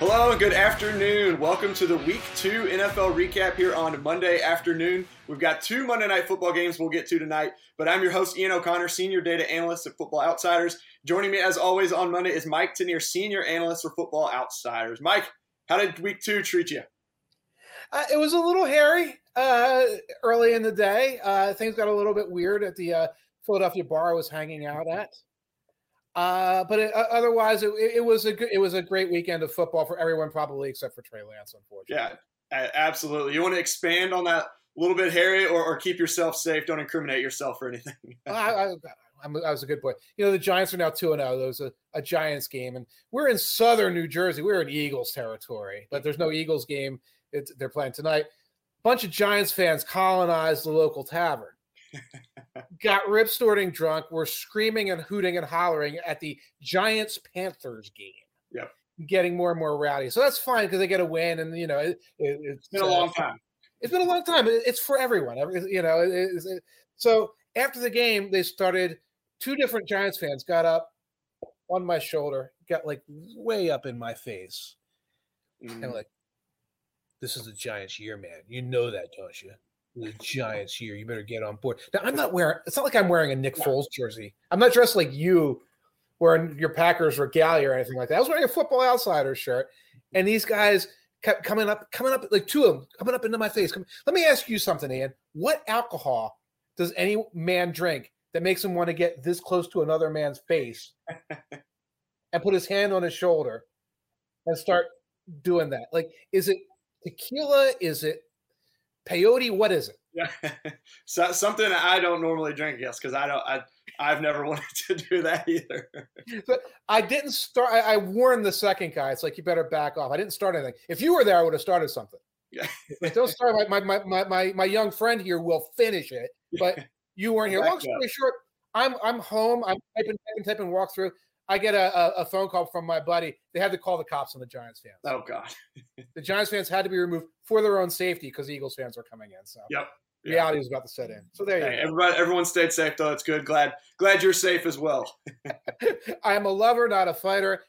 Hello and good afternoon. Welcome to the Week 2 NFL recap here on Monday afternoon. We've got two Monday night football games we'll get to tonight, but I'm your host, Ian O'Connor, Senior Data Analyst at Football Outsiders. Joining me as always on Monday is Mike Tanier, Senior Analyst for Football Outsiders. Mike, how did Week 2 treat you? Uh, it was a little hairy uh, early in the day. Uh, things got a little bit weird at the uh, Philadelphia bar I was hanging out at. Uh, but it, uh, otherwise, it, it, was a good, it was a great weekend of football for everyone, probably except for Trey Lance, unfortunately. Yeah, absolutely. You want to expand on that a little bit, Harry, or, or keep yourself safe? Don't incriminate yourself or anything. I, I, I, was a good boy. You know, the Giants are now two and zero. Oh. There was a, a Giants game, and we're in Southern New Jersey. We're in Eagles territory, but there's no Eagles game. It's, they're playing tonight. Bunch of Giants fans colonized the local tavern got rip snorting drunk, were screaming and hooting and hollering at the Giants Panthers game. Yep. Getting more and more rowdy. So that's fine because they get a win, and you know it, it, has been a uh, long time. It's been a long time. It's for everyone. You know. so after the game, they started. Two different Giants fans got up on my shoulder, got like way up in my face, mm. and like, "This is the Giants' year, man. You know that, don't you?" The Giants here. You better get on board. Now, I'm not wearing. It's not like I'm wearing a Nick Foles jersey. I'm not dressed like you, wearing your Packers regalia or anything like that. I was wearing a Football Outsider shirt, and these guys kept coming up, coming up like two of them coming up into my face. Come, let me ask you something, Ian. What alcohol does any man drink that makes him want to get this close to another man's face and put his hand on his shoulder and start doing that? Like, is it tequila? Is it peyote what is it? Yeah. So, something i don't normally drink yes because i don't i i've never wanted to do that either. But i didn't start I, I, warned the second guy it's like you better back off. I didn't start anything. If you were there i would have started something. Yeah. Don't start my, my my my my young friend here will finish it but you weren't here. Long story short i'm i'm home i'm typing typing typing walk through I get a, a, phone call from my buddy. They had to call the cops on the Giants fans. Oh God! the Giants fans had to be removed for their own safety because Eagles fans were coming in. So yep, reality was about to set in. So there you hey, go. Everybody, everyone stayed safe though. It's good. Glad glad you're safe as well. I am a lover, not a fighter.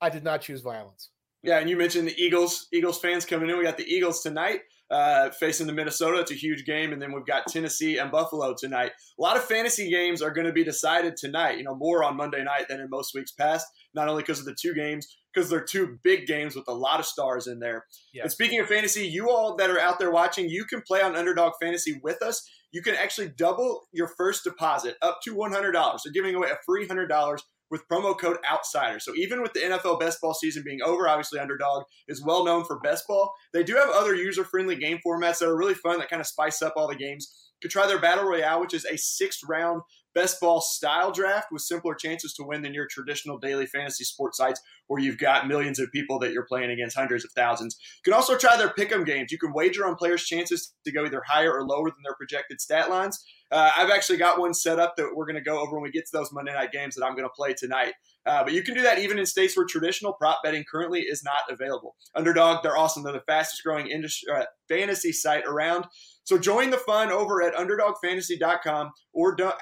I did not choose violence. Yeah, and you mentioned the Eagles. Eagles fans coming in. We got the Eagles tonight uh, facing the Minnesota. It's a huge game, and then we've got Tennessee and Buffalo tonight. A lot of fantasy games are going to be decided tonight. You know, more on Monday night than in most weeks past. Not only because of the two games, because they're two big games with a lot of stars in there. And speaking of fantasy, you all that are out there watching, you can play on Underdog Fantasy with us. You can actually double your first deposit up to $100. So giving away a free $100 with promo code outsider. So even with the NFL best ball season being over, obviously Underdog is well known for best ball. They do have other user friendly game formats that are really fun that kind of spice up all the games. You could try their Battle Royale, which is a six round best ball style draft with simpler chances to win than your traditional daily fantasy sports sites where you've got millions of people that you're playing against hundreds of thousands. You can also try their pick'em games. You can wager on players' chances to go either higher or lower than their projected stat lines. Uh, I've actually got one set up that we're going to go over when we get to those Monday night games that I'm going to play tonight. Uh, but you can do that even in states where traditional prop betting currently is not available. Underdog, they're awesome. They're the fastest growing industry, uh, fantasy site around. So join the fun over at underdogfantasy.com or do-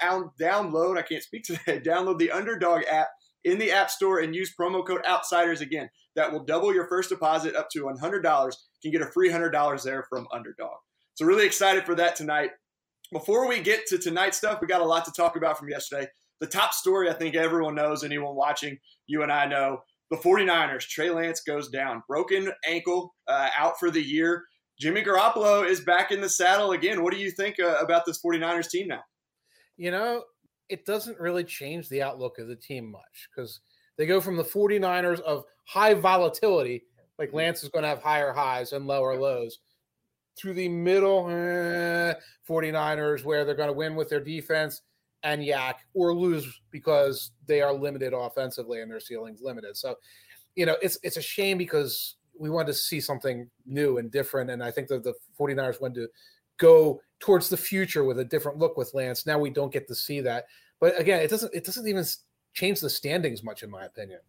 download, I can't speak today, download the Underdog app in the App Store and use promo code OUTSIDERS again. That will double your first deposit up to $100. You can get a free $100 there from Underdog. So really excited for that tonight. Before we get to tonight's stuff, we got a lot to talk about from yesterday. The top story I think everyone knows, anyone watching, you and I know, the 49ers, Trey Lance goes down. Broken ankle, uh, out for the year. Jimmy Garoppolo is back in the saddle again. What do you think uh, about this 49ers team now? You know, it doesn't really change the outlook of the team much because they go from the 49ers of high volatility, like mm-hmm. Lance is going to have higher highs and lower lows, to the middle eh, 49ers where they're going to win with their defense and yak or lose because they are limited offensively and their ceiling's limited. So, you know, it's it's a shame because we wanted to see something new and different. And I think that the 49ers wanted to go towards the future with a different look with Lance. Now we don't get to see that. But again, it doesn't it doesn't even change the standings much in my opinion.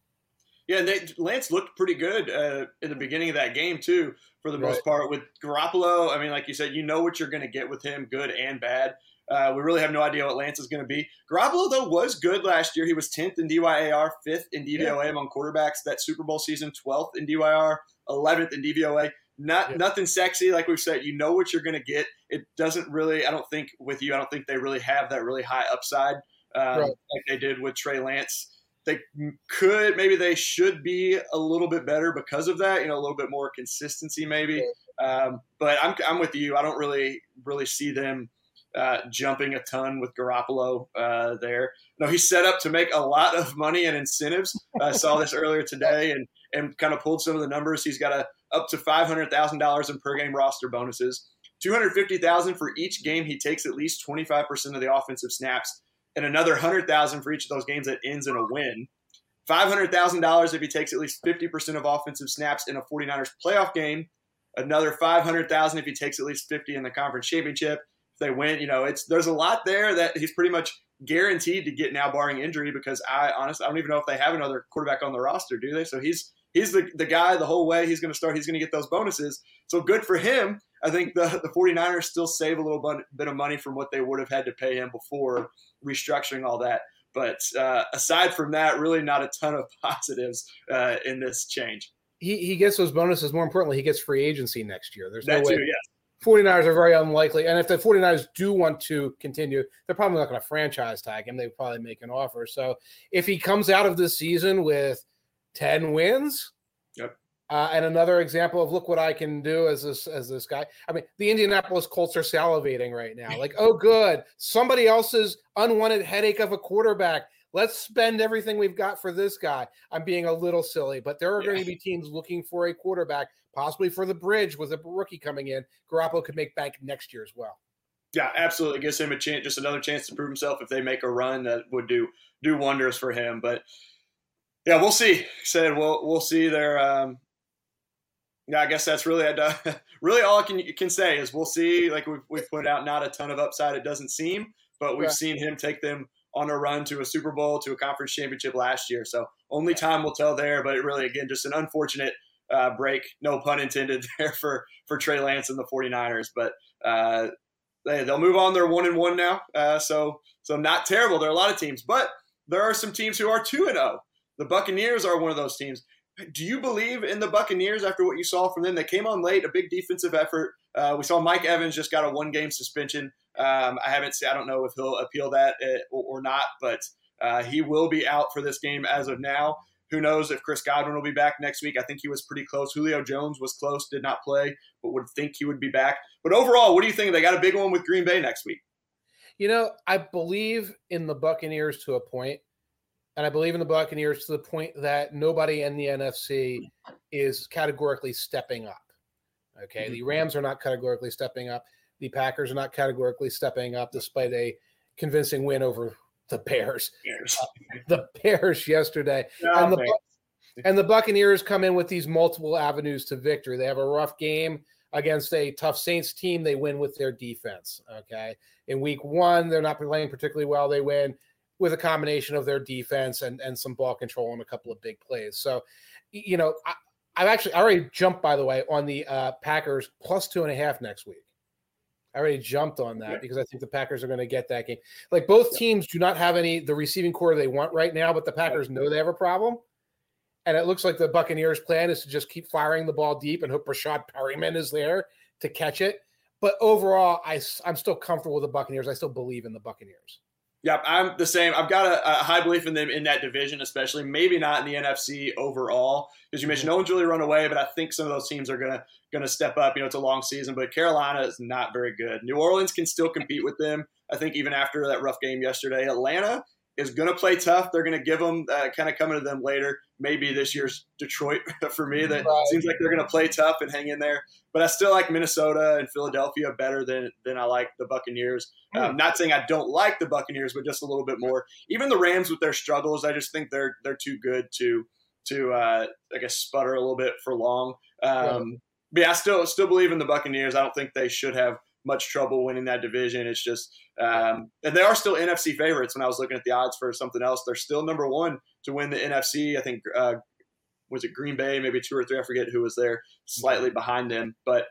Yeah, and they, Lance looked pretty good uh, in the beginning of that game too, for the right. most part. With Garoppolo, I mean, like you said, you know what you're going to get with him, good and bad. Uh, we really have no idea what Lance is going to be. Garoppolo, though, was good last year. He was 10th in DYAR, 5th in DVOA yeah. among quarterbacks that Super Bowl season, 12th in DYAR, 11th in DVOA. Not yeah. nothing sexy, like we've said. You know what you're going to get. It doesn't really. I don't think with you. I don't think they really have that really high upside um, right. like they did with Trey Lance. They could maybe they should be a little bit better because of that. You know, a little bit more consistency maybe. Um, but I'm I'm with you. I don't really really see them uh, jumping a ton with Garoppolo uh, there. No, he's set up to make a lot of money and incentives. I saw this earlier today and and kind of pulled some of the numbers. He's got a up to five hundred thousand dollars in per game roster bonuses, two hundred fifty thousand for each game he takes at least twenty five percent of the offensive snaps, and another hundred thousand for each of those games that ends in a win. $500,000 if he takes at least 50% of offensive snaps in a 49ers playoff game. Another 500,000 if he takes at least 50 in the conference championship if they win, you know, it's there's a lot there that he's pretty much guaranteed to get now, barring injury. Because I honestly, I don't even know if they have another quarterback on the roster, do they? So he's he's the, the guy the whole way. He's going to start. He's going to get those bonuses. So good for him. I think the, the 49ers still save a little bit of money from what they would have had to pay him before restructuring all that. But uh, aside from that, really not a ton of positives uh, in this change. He, he gets those bonuses. More importantly, he gets free agency next year. There's that no way. Too, yes. 49ers are very unlikely. And if the 49ers do want to continue, they're probably not going to franchise tag him. They probably make an offer. So if he comes out of this season with 10 wins. Uh, and another example of look what I can do as this as this guy. I mean, the Indianapolis Colts are salivating right now. Like, oh, good, somebody else's unwanted headache of a quarterback. Let's spend everything we've got for this guy. I'm being a little silly, but there are yeah. going to be teams looking for a quarterback possibly for the bridge with a rookie coming in. Garoppolo could make bank next year as well. Yeah, absolutely. It gives him a chance, just another chance to prove himself. If they make a run, that would do do wonders for him. But yeah, we'll see. Said we'll we'll see. There. Um, yeah, I guess that's really uh, really all I can can say is we'll see. Like we've we've put out, not a ton of upside. It doesn't seem, but we've seen him take them on a run to a Super Bowl, to a conference championship last year. So only time will tell there. But it really, again, just an unfortunate uh, break, no pun intended there for, for Trey Lance and the 49ers. But uh, they, they'll move on. They're one and one now. Uh, so, so not terrible. There are a lot of teams, but there are some teams who are two and zero. Oh. The Buccaneers are one of those teams. Do you believe in the Buccaneers after what you saw from them? They came on late, a big defensive effort. Uh, we saw Mike Evans just got a one game suspension. Um, I haven't seen, I don't know if he'll appeal that uh, or, not, but uh, he will be out for this game as of now. Who knows if Chris Godwin will be back next week? I think he was pretty close. Julio Jones was close, did not play, but would think he would be back. But overall, what do you think? They got a big one with Green Bay next week. You know, I believe in the Buccaneers to a point, and I believe in the Buccaneers to the point that nobody in the NFC is categorically stepping up. Okay, mm-hmm. the Rams are not categorically stepping up. The Packers are not categorically stepping up, despite a convincing win over the Bears. Bears. Uh, the Bears yesterday. and, the, and the Buccaneers come in with these multiple avenues to victory. They have a rough game against a tough Saints team. They win with their defense. Okay. In week one, they're not playing particularly well. They win with a combination of their defense and, and some ball control and a couple of big plays. So, you know, I, I've actually I already jumped, by the way, on the uh, Packers plus two and a half next week. I already jumped on that yeah. because I think the Packers are going to get that game. Like both yeah. teams do not have any the receiving core they want right now, but the Packers know they have a problem. And it looks like the Buccaneers' plan is to just keep firing the ball deep and hope Breshad Perriman is there to catch it. But overall, I, I'm still comfortable with the Buccaneers. I still believe in the Buccaneers. Yep, I'm the same. I've got a, a, high belief in them in that division, especially maybe not in the NFC overall, because you mentioned mm-hmm. no one's really run away, but I think some of those teams are gonna gonna step up. You know, it's a long season, but Carolina is not very good. New Orleans can still compete with them. I think even after that rough game yesterday, Atlanta is going to play tough. They're going to give them uh, kind of coming to them later. Maybe this year's Detroit for me. That right. seems like they're going to play tough and hang in there. But I still like Minnesota and Philadelphia better than than I like the Buccaneers. Um, not saying I don't like the Buccaneers, but just a little bit more. Even the Rams with their struggles, I just think they're they're too good to to uh, I guess sputter a little bit for long. Um, But yeah, I still still believe in the Buccaneers. I don't think they should have much trouble winning that division. It's just, um, and they are still NFC favorites. When I was looking at the odds for something else, they're still number one to win the NFC. I think uh, was it Green Bay, maybe two or three. I forget who was there, slightly behind them. But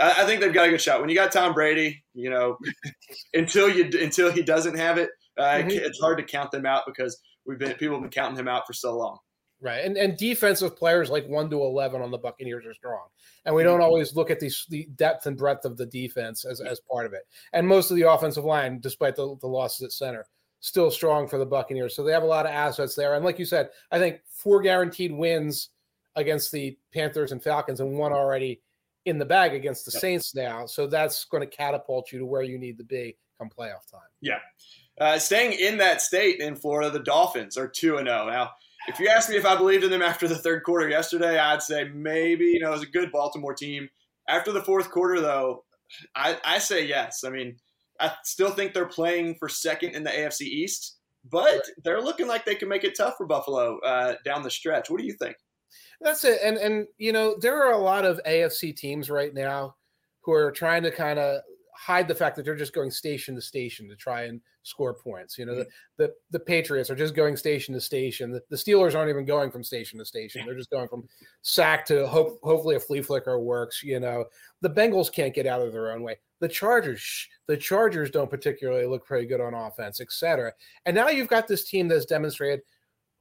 I, I think they've got a good shot. When you got Tom Brady, you know, until you until he doesn't have it, uh, mm-hmm. it's hard to count them out because we've been people have been counting him out for so long. Right, and and defensive players like one to eleven on the Buccaneers are strong, and we don't mm-hmm. always look at the the depth and breadth of the defense as, as part of it. And most of the offensive line, despite the, the losses at center, still strong for the Buccaneers. So they have a lot of assets there. And like you said, I think four guaranteed wins against the Panthers and Falcons, and one already in the bag against the yep. Saints now. So that's going to catapult you to where you need to be come playoff time. Yeah. Uh, staying in that state in Florida, the Dolphins are 2 0. Now, if you ask me if I believed in them after the third quarter yesterday, I'd say maybe. You know, it was a good Baltimore team. After the fourth quarter, though, I, I say yes. I mean, I still think they're playing for second in the AFC East, but they're looking like they can make it tough for Buffalo uh, down the stretch. What do you think? That's it. And and you know, there are a lot of AFC teams right now who are trying to kind of hide the fact that they're just going station to station to try and score points. You know, mm-hmm. the, the, the Patriots are just going station to station. The, the, Steelers aren't even going from station to station. They're just going from sack to hope, hopefully a flea flicker works. You know, the Bengals can't get out of their own way. The Chargers, the Chargers don't particularly look pretty good on offense, etc. And now you've got this team that's demonstrated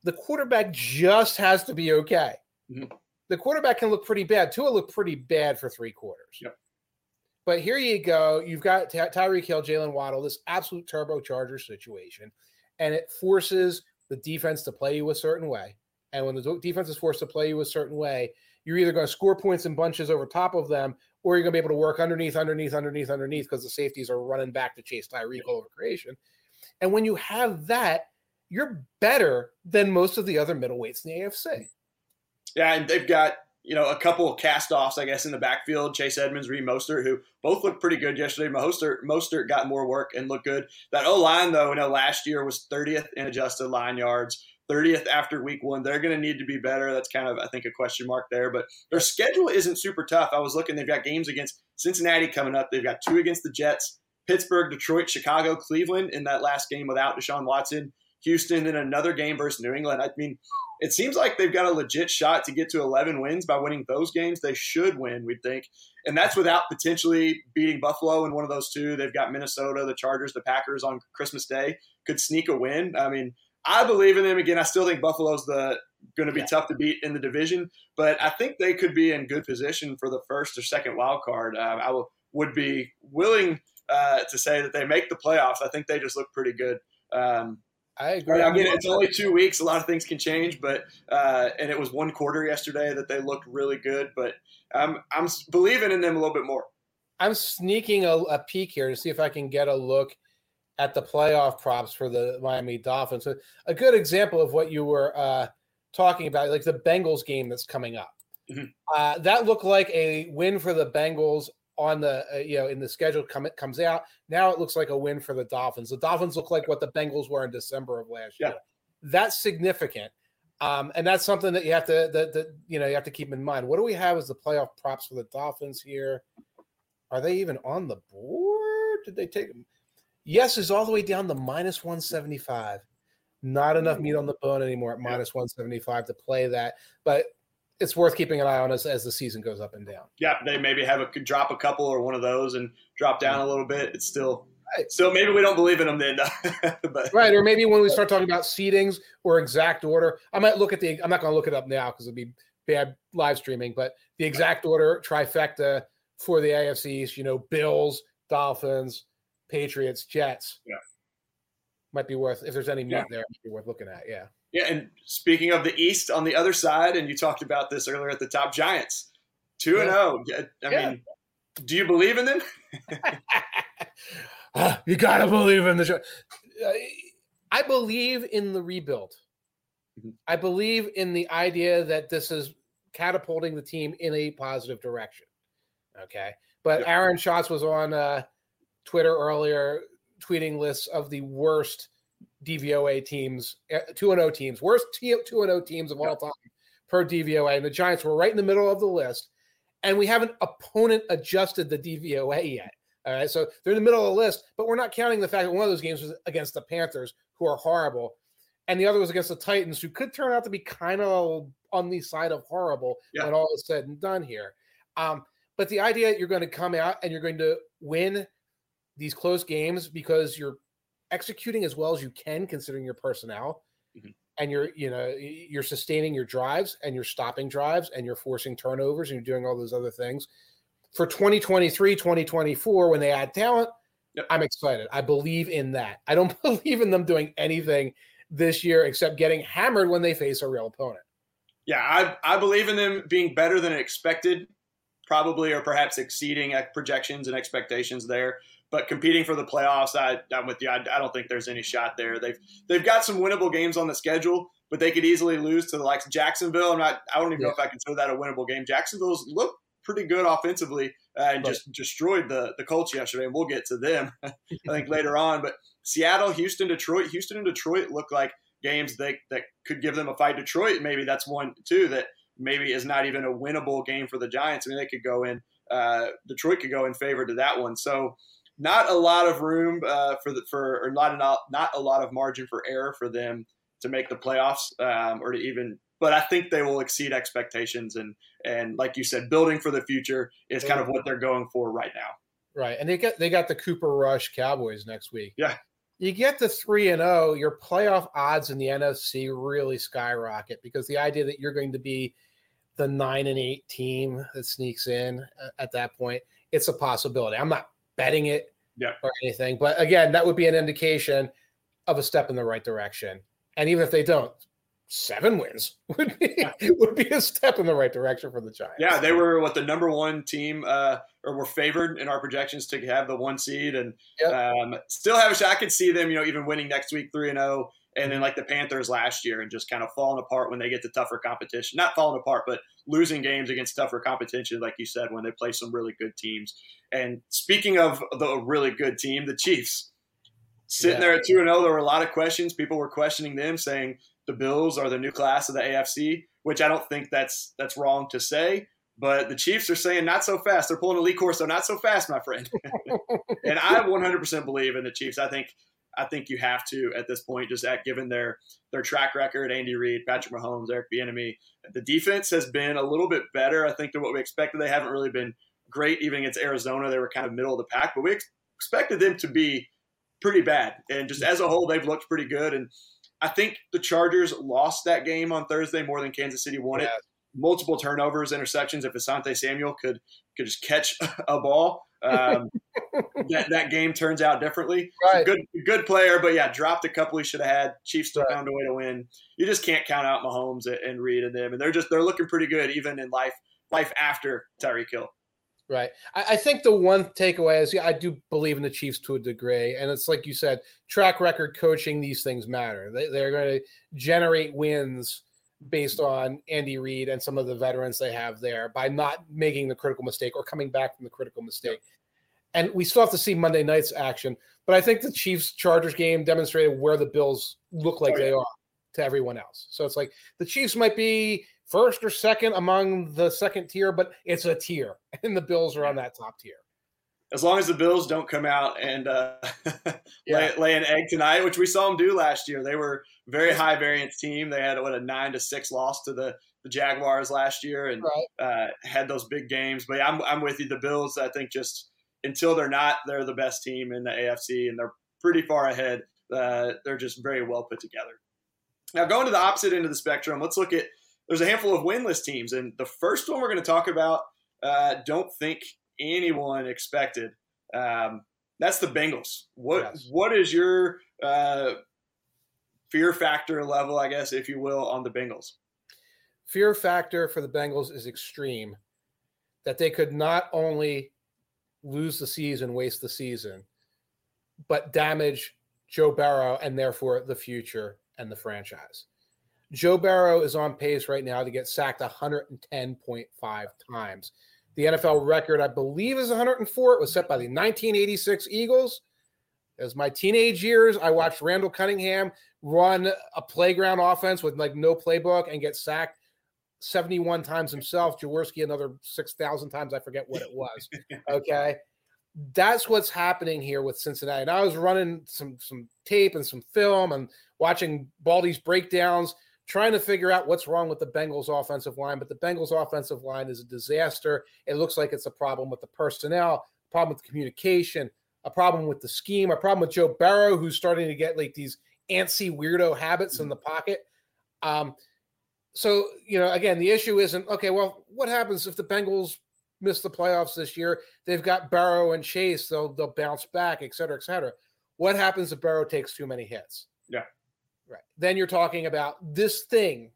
the quarterback just has to be okay. Mm-hmm. The quarterback can look pretty bad. Tua looked pretty bad for three quarters. Yep. But here you go. You've got Ty- Tyreek Hill, Jaylen Waddle, this absolute turbocharger situation, and it forces the defense to play you a certain way. And when the defense is forced to play you a certain way, you're either going to score points in bunches over top of them, or you're going to be able to work underneath, underneath, underneath, underneath because the safeties are running back to chase Tyreek over creation. And when you have that, you're better than most of the other middleweights in the AFC. Yeah, and they've got you know, a couple of cast offs, I guess, in the backfield. Chase Edmonds, Raheem Mostert, who both looked pretty good yesterday. Mostert, Mostert got more work and looked good. That O line, though, you know, last year was 30th in adjusted line yards, 30th after week one. They're going to need to be better. That's kind of, I think, a question mark there. But their schedule isn't super tough. I was looking, they've got games against Cincinnati coming up. They've got two against the Jets, Pittsburgh, Detroit, Chicago, Cleveland in that last game without Deshaun Watson, Houston, in another game versus New England. I mean, it seems like they've got a legit shot to get to 11 wins by winning those games. They should win, we'd think. And that's without potentially beating Buffalo in one of those two. They've got Minnesota, the Chargers, the Packers on Christmas Day. Could sneak a win. I mean, I believe in them. Again, I still think Buffalo's the going to be yeah. tough to beat in the division, but I think they could be in good position for the first or second wild card. Uh, I will, would be willing uh, to say that they make the playoffs. I think they just look pretty good. Um, I agree. I mean, it's only two weeks. A lot of things can change, but uh, and it was one quarter yesterday that they looked really good. But I'm I'm believing in them a little bit more. I'm sneaking a, a peek here to see if I can get a look at the playoff props for the Miami Dolphins. So a good example of what you were uh, talking about, like the Bengals game that's coming up. Mm-hmm. Uh, that looked like a win for the Bengals on the uh, you know in the schedule come it comes out. Now it looks like a win for the Dolphins. The Dolphins look like what the Bengals were in December of last year. Yeah. That's significant. Um, and that's something that you have to that, that you know you have to keep in mind. What do we have as the playoff props for the Dolphins here? Are they even on the board? Did they take them? Yes is all the way down to minus 175. Not enough meat on the bone anymore at minus 175 to play that. But it's worth keeping an eye on as, as the season goes up and down. Yeah, they maybe have a drop a couple or one of those and drop down a little bit. It's still right. still maybe we don't believe in them then. but. Right, or maybe when we start talking about seedings or exact order, I might look at the. I'm not going to look it up now because it'd be bad live streaming, but the exact order trifecta for the AFCs. You know, Bills, Dolphins, Patriots, Jets. Yeah, might be worth if there's any meat yeah. there. Might be worth looking at. Yeah. Yeah, and speaking of the East, on the other side, and you talked about this earlier at the top, Giants, two and zero. Oh. I yeah. mean, do you believe in them? Ah, you gotta believe in the. Uh, I believe in the rebuild. Mm-hmm. I believe in the idea that this is catapulting the team in a positive direction. Okay, but Aaron Schatz was on uh, Twitter earlier, tweeting lists of the worst DVOA teams, eh, 2 0 teams, worst 2 0 teams of all time per DVOA. And the Giants were right in the middle of the list. And we haven't opponent adjusted the DVOA yet. All right. So they're in the middle of the list, but we're not counting the fact that one of those games was against the Panthers, who are horrible. And the other was against the Titans, who could turn out to be kind of on the side of horrible yeah. when all is said and done here. Um, But the idea that you're going to come out and you're going to win these close games because you're executing as well as you can considering your personnel mm-hmm. and you're you know you're sustaining your drives and you're stopping drives and you're forcing turnovers and you're doing all those other things. For 2023 2024 when they add talent yep. i'm excited. I believe in that. I don't believe in them doing anything this year except getting hammered when they face a real opponent. Yeah i, I believe in them being better than expected probably or perhaps exceeding projections and expectations there but competing for the playoffs, I, am with you. I, I, don't think there's any shot there. They've they've got some winnable games on the schedule, but they could easily lose to the likes of Jacksonville. I'm not. I don't even yeah. know if I consider that a winnable game. Jacksonville's look pretty good offensively uh, and right. just destroyed the the Colts yesterday. And we'll get to them, I think, later on. But Seattle, Houston, Detroit, Houston and Detroit look like games that that could give them a fight. Detroit, maybe that's one too that maybe is not even a winnable game for the Giants. I mean, they could go in. Uh, Detroit could go in favor to that one. So not a lot of room uh, for the for or not enough, not a lot of margin for error for them to make the playoffs um, or to even. But I think they will exceed expectations and and like you said, building for the future is kind of what they're going for right now. Right, and they got they got the Cooper Rush Cowboys next week. Yeah, you get the three and zero, oh, your playoff odds in the NFC really skyrocket because the idea that you're going to be the nine and eight team that sneaks in uh, at that point, it's a possibility. I'm not betting it yeah. or anything. But again, that would be an indication of a step in the right direction. And even if they don't, seven wins would be would be a step in the right direction for the Giants. Yeah, they were what the number one team, uh, or were favored in our projections to have the one seed, and yep. um, still have a shot. I could see them, you know, even winning next week three and zero, oh, and then like the Panthers last year, and just kind of falling apart when they get to tougher competition. Not falling apart, but losing games against tougher competition, like you said, when they play some really good teams. And speaking of the really good team, the Chiefs sitting yeah. there at two and zero, oh, there were a lot of questions. People were questioning them, saying the Bills are the new class of the AFC, which I don't think that's that's wrong to say. But the Chiefs are saying not so fast. They're pulling a Lee Corso, not so fast, my friend. and I 100% believe in the Chiefs. I think I think you have to at this point, just at given their their track record, Andy Reid, Patrick Mahomes, Eric Bieniemy. The defense has been a little bit better, I think, than what we expected. They haven't really been great, even against Arizona. They were kind of middle of the pack, but we ex- expected them to be pretty bad. And just as a whole, they've looked pretty good. And I think the Chargers lost that game on Thursday more than Kansas City won yeah. it. Multiple turnovers, interceptions. If Asante Samuel could could just catch a ball, um, that, that game turns out differently. Right. Good good player, but yeah, dropped a couple he should have had. Chiefs still right. found a way to win. You just can't count out Mahomes and Reid and them, and they're just they're looking pretty good even in life life after Tyreek Hill. Right. I, I think the one takeaway is yeah, I do believe in the Chiefs to a degree, and it's like you said, track record coaching. These things matter. They, they're going to generate wins based on Andy Reid and some of the veterans they have there by not making the critical mistake or coming back from the critical mistake. And we still have to see Monday night's action, but I think the Chiefs Chargers game demonstrated where the Bills look like oh, yeah. they are to everyone else. So it's like the Chiefs might be first or second among the second tier, but it's a tier, and the Bills are on that top tier as long as the Bills don't come out and uh, yeah. lay, lay, an egg tonight, which we saw them do last year. They were very high variance team. They had what a nine to six loss to the, the Jaguars last year and right. uh, had those big games. But I'm I'm with you. The Bills, I think, just until they're not, they're the best team in the AFC and they're pretty far ahead. Uh, they're just very well put together. Now going to the opposite end of the spectrum, let's look at. There's a handful of winless teams, and the first one we're going to talk about. Uh, don't think anyone expected. Um, that's the Bengals. What yes. what is your uh, fear factor level, I guess, if you will, on the Bengals? Fear factor for the Bengals is extreme. That they could not only lose the season, waste the season, but damage Joe Burrow and therefore the future and the franchise. Joe Burrow is on pace right now to get sacked 110.5 times. The NFL record, I believe, is 104. It was set by the 1986 Eagles. As my teenage years, I watched Randall Cunningham run a playground offense with like no playbook and get sacked 71 times himself. Jaworski another 6,000 times. I forget what it was. Okay. That's what's happening here with Cincinnati. And I was running some some tape and some film and watching Baldy's breakdowns, trying to figure out what's wrong with the Bengals offensive line, but the Bengals offensive line is a disaster. It looks like it's a problem with the personnel, problem with the communication, a problem with the scheme, a problem with Joe Burrow, who's starting to get like these antsy weirdo habits in the pocket. Um, so you know, again, the issue isn't okay. Well, what happens if the Bengals miss the playoffs this year? They've got Burrow and Chase; they'll they'll bounce back, et cetera, et cetera. What happens if Burrow takes too many hits? Yeah, right. Then you're talking about this thing,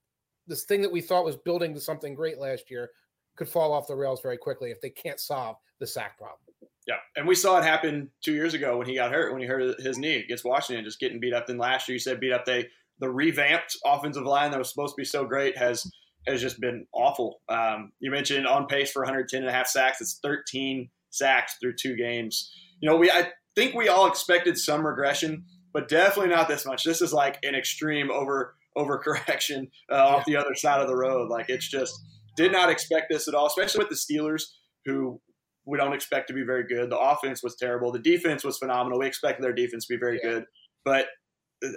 this thing that we thought was building to something great last year, could fall off the rails very quickly if they can't solve the sack problem. Yeah, and we saw it happen two years ago when he got hurt, when he hurt his knee against Washington, just getting beat up. Then last year, you said beat up. They the revamped offensive line that was supposed to be so great has has just been awful. Um, you mentioned on pace for 110 and a half sacks. It's 13 sacks through two games. You know, we I think we all expected some regression, but definitely not this much. This is like an extreme over overcorrection uh, off the other side of the road. Like it's just did not expect this at all, especially with the Steelers, who we don't expect to be very good. The offense was terrible. The defense was phenomenal. We expected their defense to be very yeah. good, but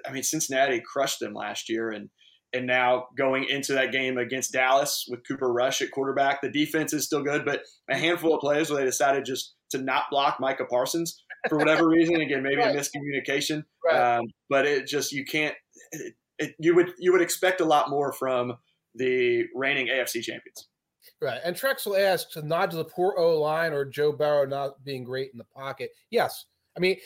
I mean, Cincinnati crushed them last year, and and now going into that game against Dallas with Cooper Rush at quarterback, the defense is still good, but a handful of plays where they decided just to not block Micah Parsons for whatever reason. Again, maybe right. a miscommunication, right. um, but it just you can't. It, it, you would you would expect a lot more from the reigning AFC champions. Right. And Trexel asked to nod to the poor O line or Joe Burrow not being great in the pocket. Yes. I mean,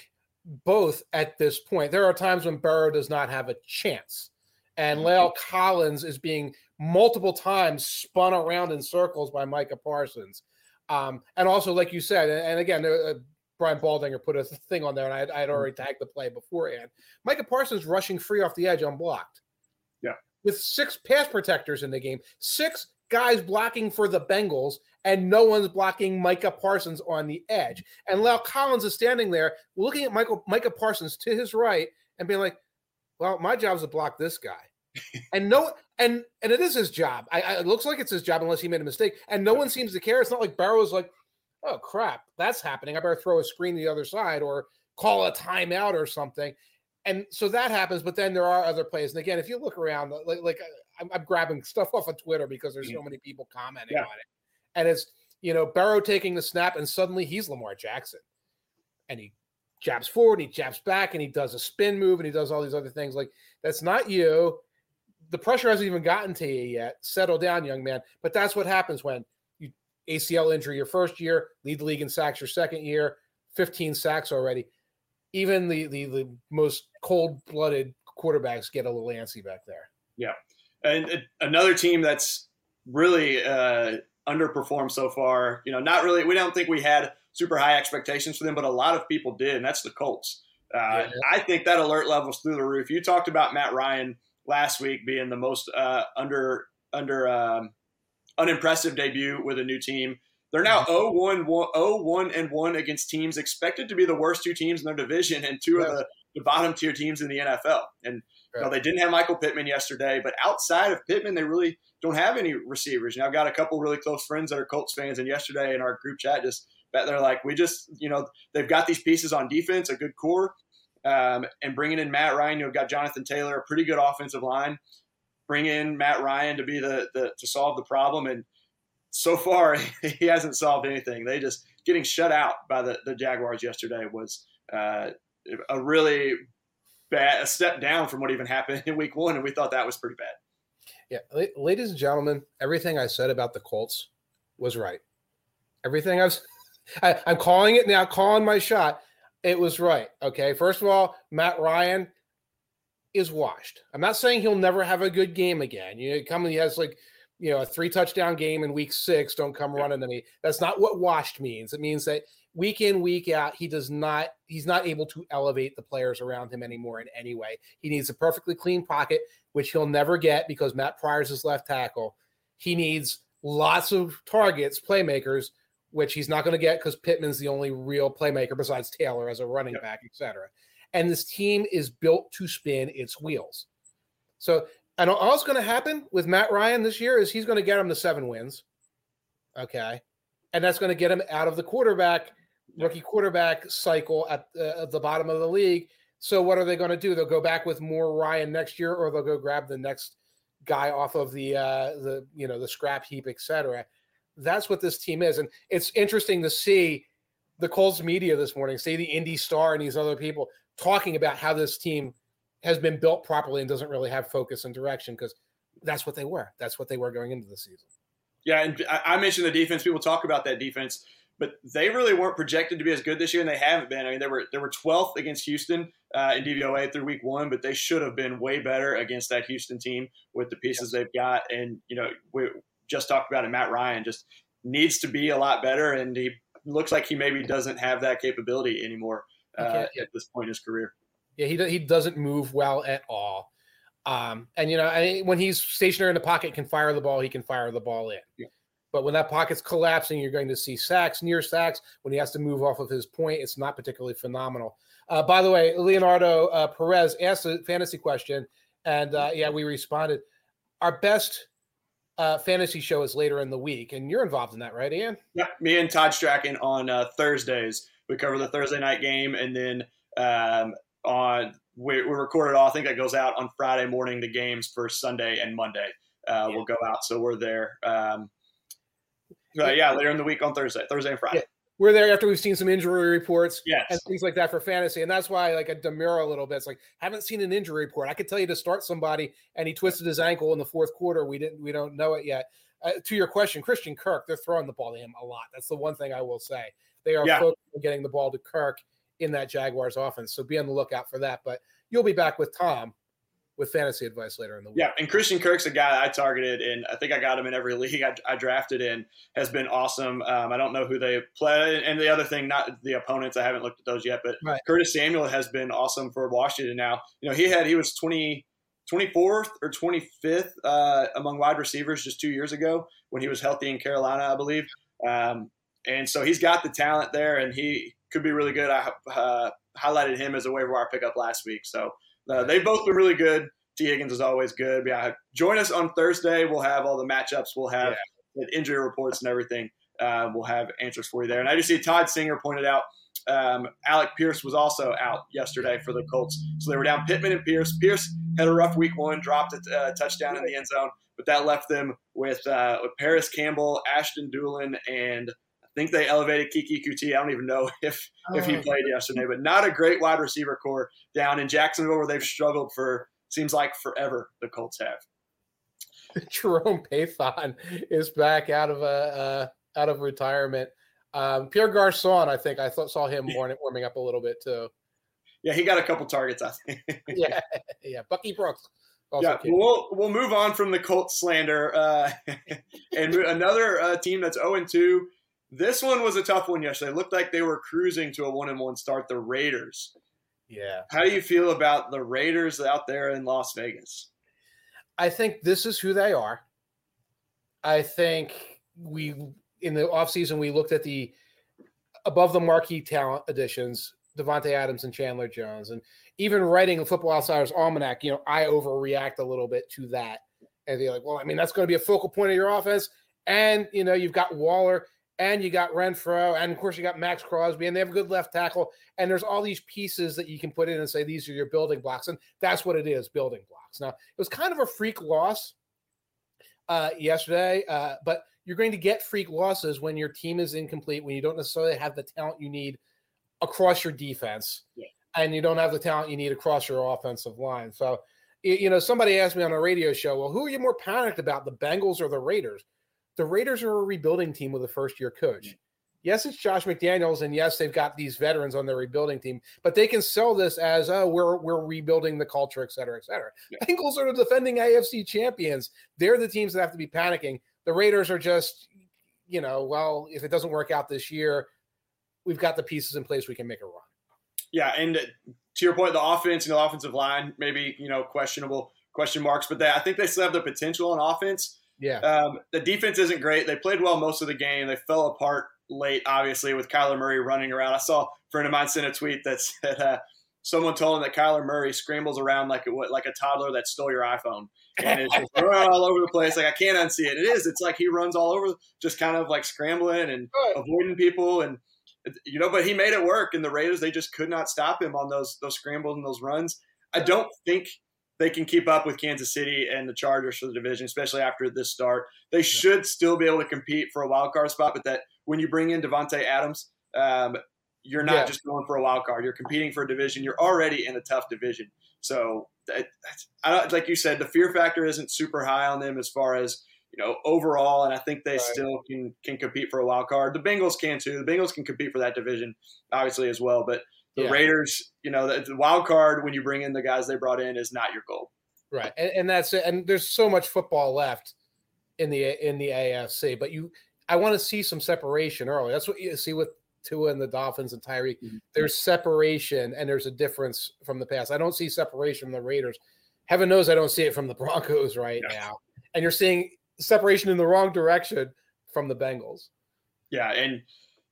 both at this point. There are times when Burrow does not have a chance. And mm-hmm. La'el Collins is being multiple times spun around in circles by Micah Parsons. Um, and also, like you said, and, again, uh, Brian Baldinger put a thing on there, and I, I had mm-hmm. already tagged the play beforehand. Micah Parsons rushing free off the edge unblocked. Yeah. With six pass protectors in the game, six guys blocking for the Bengals, and no one's blocking Micah Parsons on the edge. And La'el Collins is standing there looking at Michael Micah Parsons to his right and being like, "Well, my job is to block this guy." and no, and and it is his job. I, I, it looks like it's his job unless he made a mistake. And no one seems to care. It's not like Burrow's like, "Oh crap, that's happening. I better throw a screen to the other side or call a timeout or something." And so that happens, but then there are other plays. And again, if you look around, like, like I'm, I'm grabbing stuff off of Twitter because there's so mm. many people commenting yeah. on it and it's you know Burrow taking the snap, and suddenly he's Lamar Jackson, and he jabs forward, and he jabs back, and he does a spin move, and he does all these other things. Like that's not you. The pressure hasn't even gotten to you yet. Settle down, young man. But that's what happens when ACL injury your first year, lead the league in sacks your second year, 15 sacks already. Even the the, the most cold blooded quarterbacks get a little antsy back there. Yeah, and another team that's really uh, underperformed so far. You know, not really. We don't think we had super high expectations for them, but a lot of people did, and that's the Colts. Uh, yeah. I think that alert level's through the roof. You talked about Matt Ryan last week being the most uh, under under um, unimpressive debut with a new team. They're now 0 1, 0 1 and 1 against teams expected to be the worst two teams in their division and two of the, the bottom tier teams in the NFL. And you know, they didn't have Michael Pittman yesterday, but outside of Pittman, they really don't have any receivers. Know, I've got a couple really close friends that are Colts fans, and yesterday in our group chat, just they're like, we just, you know, they've got these pieces on defense, a good core, um, and bringing in Matt Ryan. You've got Jonathan Taylor, a pretty good offensive line. Bring in Matt Ryan to be the, the to solve the problem, and so far he hasn't solved anything. They just getting shut out by the, the Jaguars yesterday was uh, a really bad, a step down from what even happened in week one, and we thought that was pretty bad. Yeah, ladies and gentlemen, everything I said about the Colts was right. Everything I've, I, I'm calling it now, calling my shot. It was right. Okay. First of all, Matt Ryan is washed. I'm not saying he'll never have a good game again. You know, come he has like, you know, a three touchdown game in week six. Don't come running to me. That's not what washed means. It means that week in week out he does not he's not able to elevate the players around him anymore in any way he needs a perfectly clean pocket which he'll never get because matt pryor's his left tackle he needs lots of targets playmakers which he's not going to get because pittman's the only real playmaker besides taylor as a running yep. back etc and this team is built to spin its wheels so and all's going to happen with matt ryan this year is he's going to get him to seven wins okay and that's going to get him out of the quarterback rookie quarterback cycle at, uh, at the bottom of the league. So what are they going to do? They'll go back with more Ryan next year, or they'll go grab the next guy off of the uh, the you know the scrap heap, etc. That's what this team is, and it's interesting to see the Colts media this morning, say the Indy Star and these other people talking about how this team has been built properly and doesn't really have focus and direction because that's what they were. That's what they were going into the season. Yeah, and I mentioned the defense. People talk about that defense, but they really weren't projected to be as good this year, and they haven't been. I mean, they were they were 12th against Houston uh, in DVOA through Week One, but they should have been way better against that Houston team with the pieces yes. they've got. And you know, we just talked about it. Matt Ryan just needs to be a lot better, and he looks like he maybe doesn't have that capability anymore uh, at this point in his career. Yeah, he he doesn't move well at all. Um, and you know, I, when he's stationary in the pocket, can fire the ball. He can fire the ball in. Yeah. But when that pocket's collapsing, you're going to see sacks, near sacks. When he has to move off of his point, it's not particularly phenomenal. Uh, by the way, Leonardo uh, Perez asked a fantasy question, and uh, yeah, we responded. Our best uh, fantasy show is later in the week, and you're involved in that, right, Ian? Yeah, me and Todd Strachan on uh, Thursdays. We cover the Thursday night game, and then um, on we, we record it all. I think that goes out on Friday morning. The games for Sunday and Monday uh, yeah. will go out, so we're there. Um, but yeah, later in the week on Thursday, Thursday and Friday. Yeah. We're there after we've seen some injury reports yes. and things like that for fantasy, and that's why like a demur a little bit. It's like haven't seen an injury report. I could tell you to start somebody, and he twisted his ankle in the fourth quarter. We didn't, we don't know it yet. Uh, to your question, Christian Kirk, they're throwing the ball to him a lot. That's the one thing I will say. They are yeah. focused on getting the ball to Kirk in that Jaguars offense. So be on the lookout for that. But you'll be back with Tom with fantasy advice later in the week. Yeah, and Christian Kirk's a guy I targeted, and I think I got him in every league I, I drafted in. Has been awesome. Um, I don't know who they play, and the other thing, not the opponents. I haven't looked at those yet, but right. Curtis Samuel has been awesome for Washington. Now, you know, he had he was 20, 24th or 25th uh, among wide receivers just two years ago when he was healthy in Carolina, I believe. Um, and so he's got the talent there, and he could be really good. I uh, highlighted him as a waiver wire pickup last week. So uh, they've both been really good. Tee Higgins is always good. Yeah, join us on Thursday. We'll have all the matchups. We'll have yeah. injury reports and everything. Uh, we'll have answers for you there. And I just see Todd Singer pointed out um, Alec Pierce was also out yesterday for the Colts. So they were down Pittman and Pierce. Pierce had a rough week one, dropped a uh, touchdown in the end zone, but that left them with, uh, with Parris Campbell, Ashton Dulin, and think they elevated Keke Coutee. I don't even know if oh. if he oh. played yesterday, but not a great wide receiver core down in Jacksonville where they've struggled for seems like forever. The Colts have. Jerome Pathon is back out of a uh, out of retirement. Um, Pierre Garcon, I think I thought, saw him warming up a little bit too. Yeah, he got a couple targets. I think. yeah, yeah. Bucky Brooks. yeah, we'll we'll move on from the Colts slander uh, and another uh, team that's zero oh and two this one was a tough one yesterday. It looked like they were cruising to a one and one start. The Raiders. Yeah. How do you feel about the Raiders out there in Las Vegas? I think this is who they are. I think we in the offseason we looked at the above the marquee talent additions, Davante Adams and Chandler Jones, and even writing the Football Outsiders Almanac, you know, I overreact a little bit to that. And they're like, well, I mean, that's going to be a focal point of your offense. And, you know, you've got Waller and you got Renfrow, and of course you got Maxx Crosby, and they have a good left tackle. And there's all these pieces that you can put in and say these are your building blocks, and that's what it is, building blocks. Now it was kind of a freak loss uh, yesterday, uh, but you're going to get freak losses when your team is incomplete, when you don't necessarily have the talent you need across your defense, yeah. and you don't have the talent you need across your offensive line. So, you know, somebody asked me on a radio show, well, who are you more panicked about, the Bengals or the Raiders? The Raiders are a rebuilding team with a first year coach. Mm. Yes, it's Josh McDaniels, and yes, they've got these veterans on their rebuilding team, but they can sell this as, oh, we're we're rebuilding the culture, et cetera, et cetera. Yeah. Bengals are the defending AFC champions. They're the teams that have to be panicking. The Raiders are just, you know, well, if it doesn't work out this year, we've got the pieces in place. We can make a run. Yeah, and to your point, the offense and the offensive line, maybe you know, questionable question marks, but they, I think they still have the potential on offense yeah. Um, the defense isn't great. They played well most of the game. They fell apart late, obviously, with Kyler Murray running around. I saw a friend of mine sent a tweet that said uh, someone told him that Kyler Murray scrambles around like a, like a toddler that stole your iPhone. And it's just running all over the place. Like, I can't unsee it. It is. It's like he runs all over, just kind of like scrambling and avoiding people. And, you know, but he made it work. And the Raiders, they just could not stop him on those, those scrambles and those runs. I don't think they can keep up with Kansas City and the Chargers for the division, especially after this start. They should still be able to compete for a wild card spot, but that when you bring in Davante Adams, um, you're not Yeah. just going for a wild card. You're competing for a division. You're already in a tough division. So, that, I like you said, the fear factor isn't super high on them as far as you know overall, and I think they Right. still can can compete for a wild card. The Bengals can too. The Bengals can compete for that division, obviously as well. But the Yeah. Raiders, you know, the, the wild card when you bring in the guys they brought in is not your goal. Right, and, and that's it. And there's so much football left in the in the AFC, but you, I want to see some separation early. That's what you see with Tua and the Dolphins and Tyreek. Mhm. There's separation, and there's a difference from the past. I don't see separation from the Raiders. Heaven knows I don't see it from the Broncos right Yeah. now. And you're seeing separation in the wrong direction from the Bengals. Yeah, and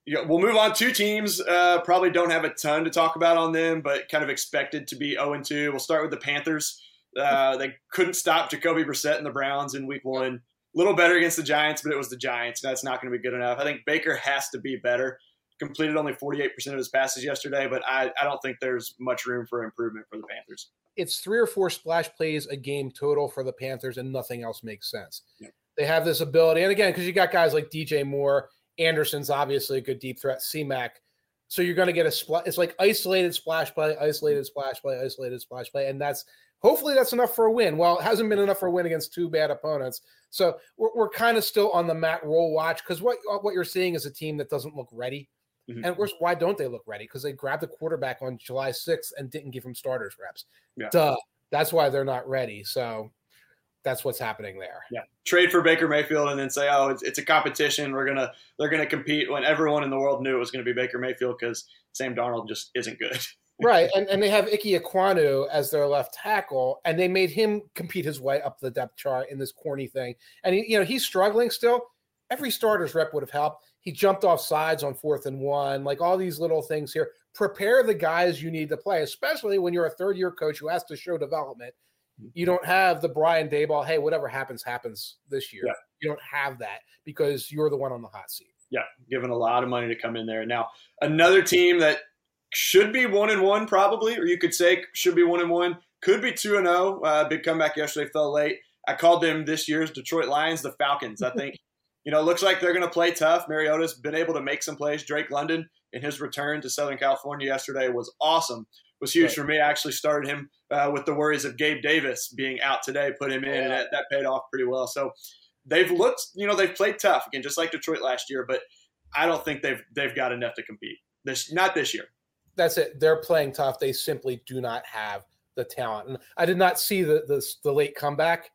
you know, we'll move on. Two teams uh, probably don't have a ton to talk about on them, but kind of expected to be 0 2. We'll start with the Panthers. Uh, they couldn't stop Jacoby Brissett and the Browns in week one. A little better against the Giants, but it was the Giants. That's not going to be good enough. I think Baker has to be better. Completed only 48% of his passes yesterday, but I, I don't think there's much room for improvement for the Panthers. it's three or four splash plays a game total for the Panthers, and nothing else makes sense. They have this ability, and again, because you got guys like DJ Moore, Anderson's obviously a good deep threat, CMAC. So you're going to get a splash. It's like isolated splash play, isolated splash play, isolated splash play, and that's hopefully that's enough for a win. Well, it hasn't been enough for a win against two bad opponents, so we're, we're kind of still on the Matt Rhule watch because what what you're seeing is a team that doesn't look ready. Mhm. And of course, why don't they look ready? Because they grabbed the quarterback on July 6th and didn't give him starters reps. Yeah. Duh. That's why they're not ready. So that's what's happening there. Yeah, trade for Baker Mayfield and then say, oh, it's, it's a competition. We're gonna they're gonna compete when everyone in the world knew it was to be Baker Mayfield because Sam Darnold just isn't good. right. And and they have Ike Ekwonu as their left tackle, and they made him compete his way up the depth chart in this corny thing. And he, you know, he's struggling still. Every starter's rep would have helped. He jumped off sides on fourth and one, like all these little things here. Prepare the guys you need to play, especially when you're a third year coach who has to show development. You don't have the Brian Daboll, hey, whatever happens, happens this year. Yeah. You don't have that because you're the one on the hot seat. yeah, given a lot of money to come in there. Now another team that should be one and one probably, or you could say should be one and one, could be two and zero. Uh, big comeback yesterday, fell late. I called them this year's Detroit Lions, the Falcons. I think you know, looks like they're going to play tough. Mariota's been able to make some plays. Drake London in his return to Southern California yesterday was awesome. Was huge Right. for me. I actually started him uh, with the worries of Gabe Davis being out today. Put him in, and that, that paid off pretty well. So they've looked, you know, they've played tough again, just like Detroit last year. But I don't think they've they've got enough to compete this not this year. That's it. They're playing tough. They simply do not have the talent. And I did not see the the, the late comeback,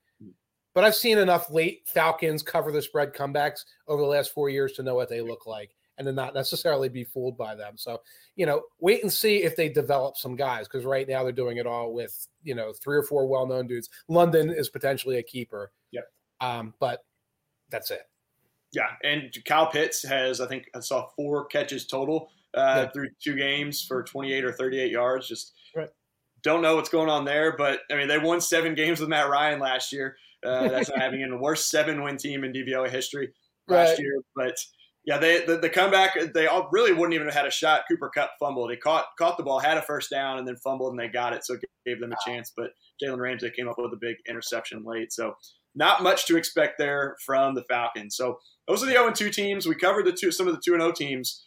but I've seen enough late Falcons cover the spread comebacks over the last four years to know what they look like and to not necessarily be fooled by them. So, you know, wait and see if they develop some guys because right now they're doing it all with, you know, three or four well known dudes. London is potentially a keeper. Yep. Um, but that's it. Yeah, and Kyle Pitts has I think I saw four catches total uh, Yeah. through two games for 28 or 38 yards. Just Right. don't know what's going on there, but I mean they won seven games with Matt Ryan last year. Uh, that's not having in the worst seven win team in DVOA history last Right. year, but. Yeah, they the, the comeback they all really wouldn't even have had a shot. Cooper Kupp fumbled. He caught caught the ball, had a first down, and then fumbled, and they got it, so it gave them a chance. But Jalen Ramsey came up with a big interception late, so not much to expect there from the Falcons. So those are the 0 2 teams. We covered the two some of the 2 0 teams.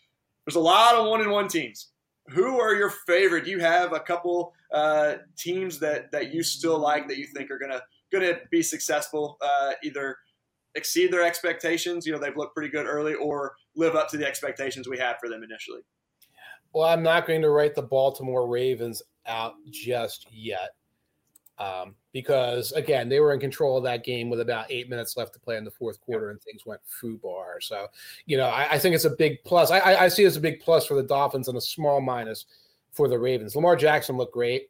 There's a lot of 1 and 1 teams. Who are your favorite? Do you have a couple uh, teams that, that you still like that you think are gonna gonna be successful, uh, either exceed their expectations, you know, they've looked pretty good early, or live up to the expectations we had for them initially? Well, I'm not going to write the Baltimore Ravens out just yet. Um, because again, they were in control of that game with about eight minutes left to play in the fourth quarter, and things went foo bar. So, you know, I, I think it's a big plus. I, I, I see it as a big plus for the Dolphins and a small minus for the Ravens. Lamar Jackson looked great.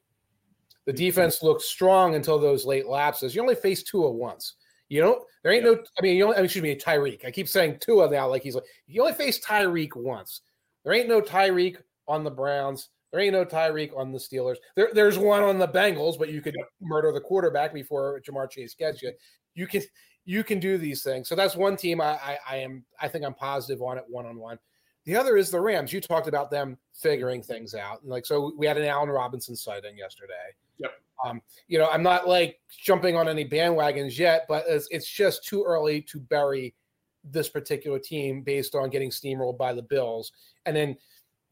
The defense looked strong until those late lapses. You only faced Tua once. You don't. There ain't no. I mean, you only. I mean, excuse me, Tyreek. I keep saying Tua now, like he's like you only faced Tyreek once. There ain't no Tyreek on the Browns. There ain't no Tyreek on the Steelers. There, there's one on the Bengals, but you could murder the quarterback before Ja'Marr Chase gets you. You can you can do these things. So that's one team I, I, I am I think I'm positive on it one on one. The other is the Rams. You talked about them figuring things out. And like so we had an Allen Robinson sighting yesterday. Yep. Um, you know, I'm not like jumping on any bandwagons yet, but it's, it's just too early to bury this particular team based on getting steamrolled by the Bills and then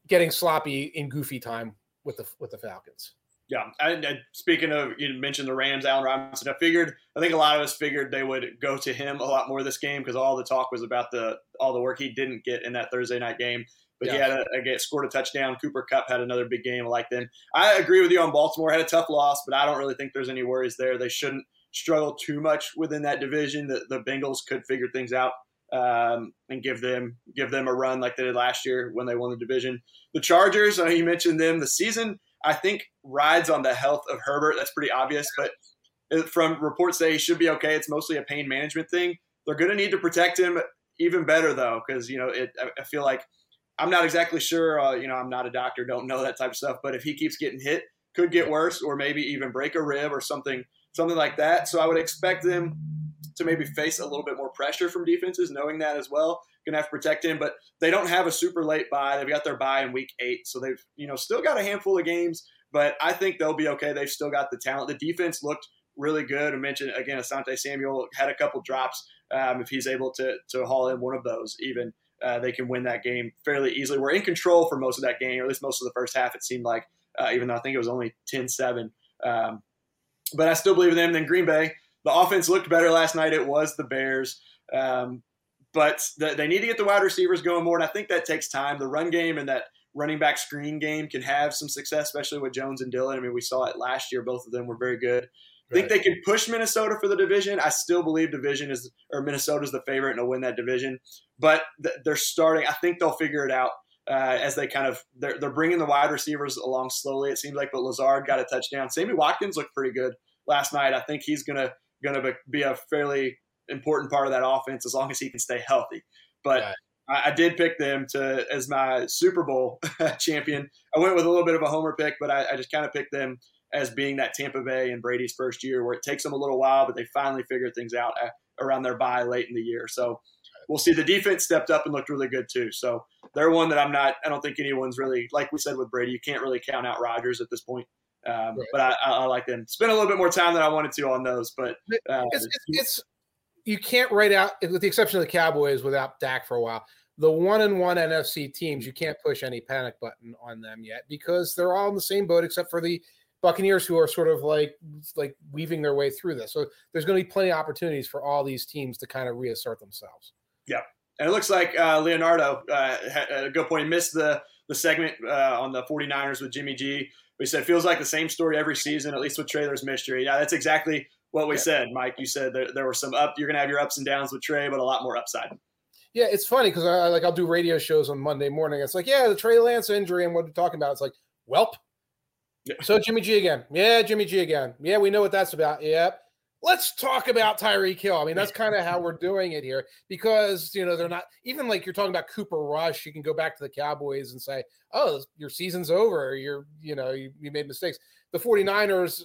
getting sloppy in goofy time with the with the Falcons. Yeah, and, speaking of, you mentioned the Rams, Allen Robinson. I figured, I think a lot of us figured they would go to him a lot more this game because all the talk was about the all the work he didn't get in that Thursday night game. But yeah. he had a, a get scored a touchdown. Cooper Kupp had another big game I like them. I agree with you on Baltimore. Had a tough loss, but I don't really think there's any worries there. They shouldn't struggle too much within that division. The, the Bengals could figure things out um, and give them give them a run like they did last year when they won the division. The Chargers, know you mentioned them. The season I think rides on the health of Herbert. That's pretty obvious, but from reports say he should be okay. It's mostly a pain management thing. They're going to need to protect him even better though, because you know it. I feel like I'm not exactly sure. Uh, you know, I'm not a doctor, don't know that type of stuff. But if he keeps getting hit, could get worse, or maybe even break a rib or something, something like that. So I would expect them to maybe face a little bit more pressure from defenses, knowing that as well. Gonna have to protect him, but they don't have a super late buy. They've got their buy in week eight, so they've you know still got a handful of games. But I think they'll be okay. They've still got the talent. The defense looked really good. I mentioned again, Asante Samuel had a couple drops. Um, if he's able to to haul in one of those, even uh, they can win that game fairly easily. We're in control for most of that game, or at least most of the first half. It seemed like, uh, even though I think it was only 10-7. Um, but I still believe in them. Then Green Bay, the offense looked better last night. It was the Bears. Um, but the, they need to get the wide receivers going more, and I think that takes time. The run game and that running back screen game can have some success, especially with Jones and Dillon. I mean, we saw it last year; both of them were very good. I think they can push Minnesota for the division. I still believe division is or Minnesota's the favorite and will win that division. But they're starting. I think they'll figure it out uh, as they kind of they're, they're bringing the wide receivers along slowly. It seems like, but Lazard got a touchdown. Sammy Watkins looked pretty good last night. I think he's gonna gonna be a fairly important part of that offense as long as he can stay healthy. But right. I, I, did pick them to as my Super Bowl champion. I went with a little bit of a homer pick, but I, I just kind of picked them as being that Tampa Bay and Brady's first year, where it takes them a little while, but they finally figure things out uh, around their bye late in the year. So we'll see. The defense stepped up and looked really good too. So they're one that I'm not. I don't think anyone's really like we said with Brady. You can't really count out Rodgers at this point. Um, right. But I, I, like them. Spent a little bit more time than I wanted to on those, but uh, it's, it's, it's, you can't write out, with the exception of the Cowboys, without Dak for a while. The one and one NFC teams, you can't push any panic button on them yet because they're all in the same boat, except for the Buccaneers, who are sort of like like weaving their way through this. So there's going to be plenty of opportunities for all these teams to kind of reassert themselves. Yeah, and it looks like uh, Leonardo uh, had a good point. He missed the the segment uh, on the 49ers with Jimmy G. We said feels like the same story every season, at least with Traylor's mystery. Yeah, that's exactly what we yeah. said, Mike. You said there, there were some up. You're going to have your ups and downs with Trey, but a lot more upside. Yeah, it's funny because I like I'll do radio shows on Monday morning. It's like, yeah, the Trey Lance injury and what we're talking about. It's like, welp. Yeah. So Jimmy G again. Yeah, Jimmy G again. Yeah, we know what that's about. Yep let's talk about Tyreek Hill. I mean, that's kind of how we're doing it here because, you know, they're not even like you're talking about Cooper Rush. You can go back to the Cowboys and say, oh, your season's over. You're, you know, you, you made mistakes. The 49ers,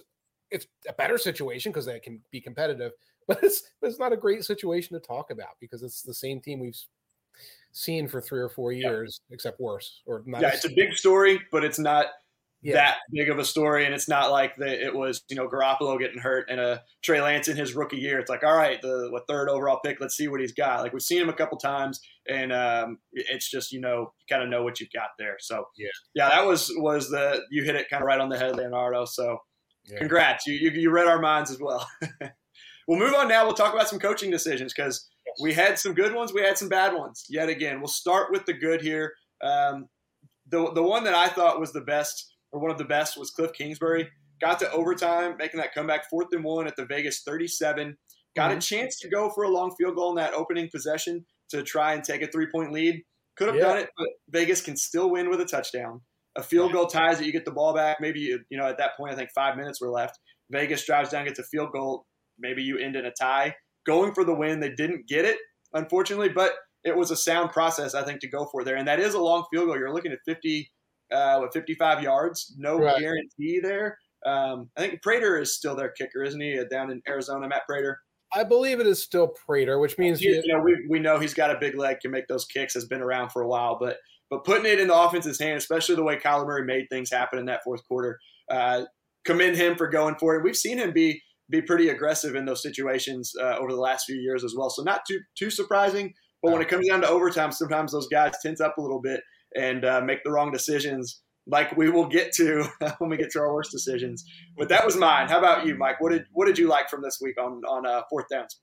it's a better situation because they can be competitive, but it's, it's not a great situation to talk about because it's the same team we've seen for three or four years, yeah. except worse. Or not yeah, it's a big story, but it's not yeah. that big of a story. And it's not like that it was, you know, Garoppolo getting hurt and a Trey Lance in his rookie year. It's like, all right, the what third overall pick, let's see what he's got. Like we've seen him a couple times and um, it's just, you know, you kind of know what you've got there. So yeah, yeah, that was, was the, you hit it kind of right on the head, Leonardo. So yeah. congrats. You, you, you read our minds as well. we'll move on now. We'll talk about some coaching decisions because we had some good ones. We had some bad ones yet again. We'll start with the good here. Um, the, the one that I thought was the best or one of the best was Cliff Kingsbury. Got to overtime, making that comeback, fourth and one at the Vegas 37. Got mm-hmm. a chance to go for a long field goal in that opening possession to try and take a three point lead. Could have yeah. done it, but Vegas can still win with a touchdown. A field goal ties it. You get the ball back. Maybe you, you know at that point, I think five minutes were left. Vegas drives down, gets a field goal. Maybe you end in a tie. Going for the win, they didn't get it, unfortunately, but it was a sound process, I think, to go for there. And that is a long field goal. You're looking at 50, uh, with 55 yards. No right. guarantee there. Um, I think Prater is still their kicker, isn't he? Uh, down in Arizona, Matt Prater. I believe it is still Prater, which means he, you know we, we know he's got a big leg, can make those kicks, has been around for a while, but but putting it in the offense's hand, especially the way Kyler Murray made things happen in that fourth quarter, uh, commend him for going for it. We've seen him be be pretty aggressive in those situations uh, over the last few years as well. So not too too surprising. But when it comes down to overtime, sometimes those guys tense up a little bit and uh, make the wrong decisions, like we will get to when we get to our worst decisions. But that was mine. How about you, Mike? What did what did you like from this week on on uh, fourth downs?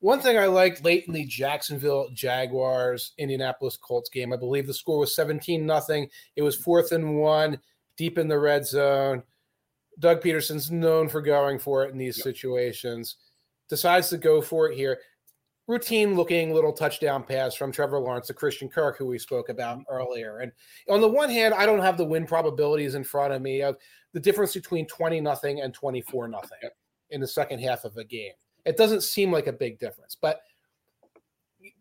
One thing I liked late in the Jacksonville Jaguars Indianapolis Colts game, I believe the score was 17 nothing. It was fourth and one, deep in the red zone. Doug Pederson's known for going for it in these yep. situations. Decides to go for it here. Routine looking little touchdown pass from Trevor Lawrence to Christian Kirk, who we spoke about mm-hmm. earlier. And on the one hand, I don't have the win probabilities in front of me of the difference between 20 nothing and 24 nothing in the second half of a game. It doesn't seem like a big difference, but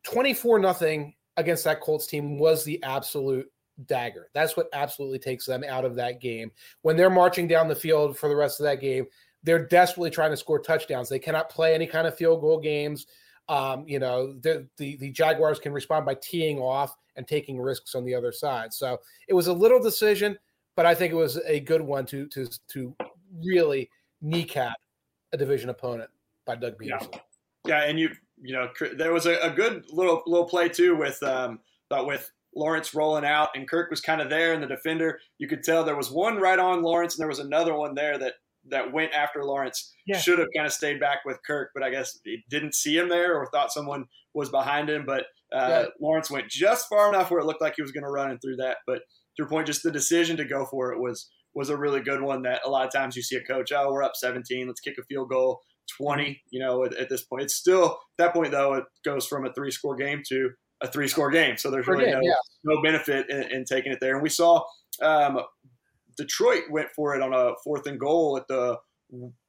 24 nothing against that Colts team was the absolute dagger. That's what absolutely takes them out of that game. When they're marching down the field for the rest of that game, they're desperately trying to score touchdowns. They cannot play any kind of field goal games. Um, you know, the, the, the Jaguars can respond by teeing off and taking risks on the other side. So it was a little decision, but I think it was a good one to to to really kneecap a division opponent by Doug Pederson. Yeah. yeah, and you you know there was a, a good little little play too with um with Lawrence rolling out and Kirk was kind of there and the defender you could tell there was one right on Lawrence and there was another one there that that went after Lawrence yeah. should have kind of stayed back with Kirk but I guess he didn't see him there or thought someone was behind him but uh, yeah. Lawrence went just far enough where it looked like he was going to run and through that but to your point just the decision to go for it was was a really good one that a lot of times you see a coach oh we're up 17 let's kick a field goal 20, you know, at, at, this point. It's still, at that point, though, it goes from a three score game to a three score game. So there's really no, yeah. no benefit in, in, taking it there. And we saw um, Detroit went for it on a fourth and goal at the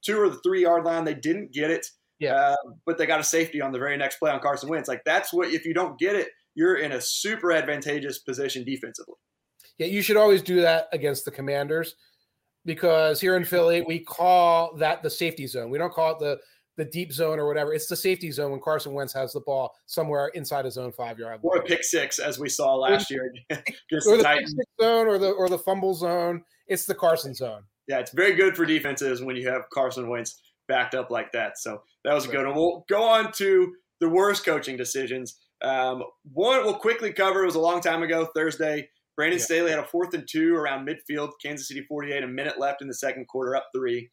two or the three yard line. They didn't get it. Yeah. Uh, but they got a safety on the very next play on Carson Wentz. Like that's what, if you don't get it, you're in a super advantageous position defensively. Yeah, you should always do that against the commanders because here in Philly we call that the safety zone. We don't call it the the deep zone or whatever. It's the safety zone when Carson Wentz has the ball somewhere inside his own five yard line. Or a pick six, as we saw last year. or the pick six zone or the or the fumble zone. It's the Carson zone. Yeah, it's very good for defenses when you have Carson Wentz backed up like that. So that was a good one. We'll go on to the worst coaching decisions. Um, one we'll quickly cover. It was a long time ago, Thursday. Brandon yeah. Staley had a fourth and two around midfield, Kansas City 48, a minute left in the second quarter, up three.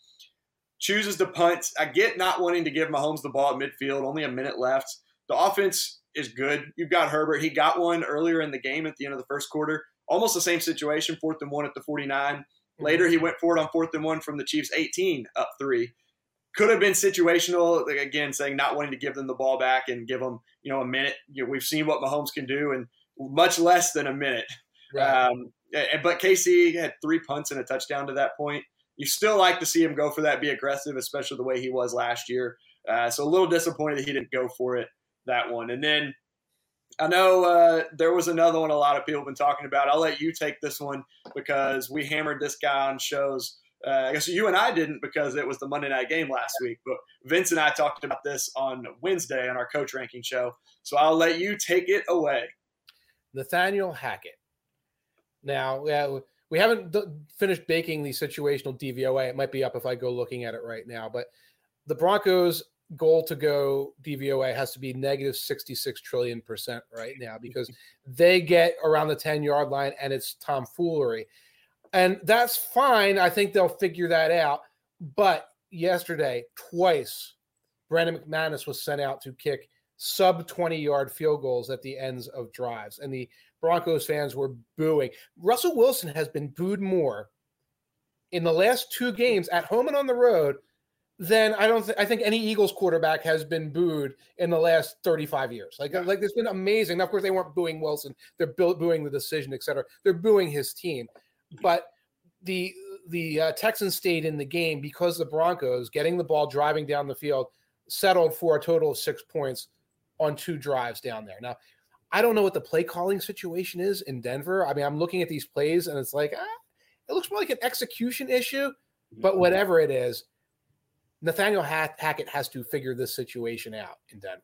Chooses to punt. I get not wanting to give Mahomes the ball at midfield, only a minute left. The offense is good. You've got Herbert. He got one earlier in the game at the end of the first quarter. Almost the same situation, fourth and one at the 49. Mm-hmm. Later, he went forward on fourth and one from the Chiefs 18, up three. Could have been situational, again, saying not wanting to give them the ball back and give them, you know, a minute. You know, we've seen what Mahomes can do in much less than a minute. Right. Um, but KC had three punts and a touchdown to that point. You still like to see him go for that, be aggressive, especially the way he was last year. Uh, so a little disappointed that he didn't go for it that one. And then I know uh, there was another one a lot of people have been talking about. I'll let you take this one because we hammered this guy on shows. Uh, I guess you and I didn't because it was the Monday night game last week, but Vince and I talked about this on Wednesday on our coach ranking show. So I'll let you take it away. Nathaniel Hackett now. Yeah, we haven't d- finished baking the situational DVOA. It might be up if I go looking at it right now, but the Broncos goal to go DVOA has to be negative 66 trillion percent right now because they get around the 10 yard line and it's tomfoolery. And that's fine. I think they'll figure that out. But yesterday, twice, Brandon McManus was sent out to kick sub 20 yard field goals at the ends of drives. And the Broncos fans were booing. Russell Wilson has been booed more in the last two games at home and on the road than I don't th- I think any Eagles quarterback has been booed in the last 35 years. Like like it's been amazing. Now, of course, they weren't booing Wilson; they're booing the decision, etc. They're booing his team, but the the uh, Texans stayed in the game because the Broncos getting the ball, driving down the field, settled for a total of six points on two drives down there. Now, I don't know what the play calling situation is in Denver. I mean, I'm looking at these plays and it's like, ah, it looks more like an execution issue, but mm-hmm. whatever it is, Nathaniel Hackett has to figure this situation out in Denver.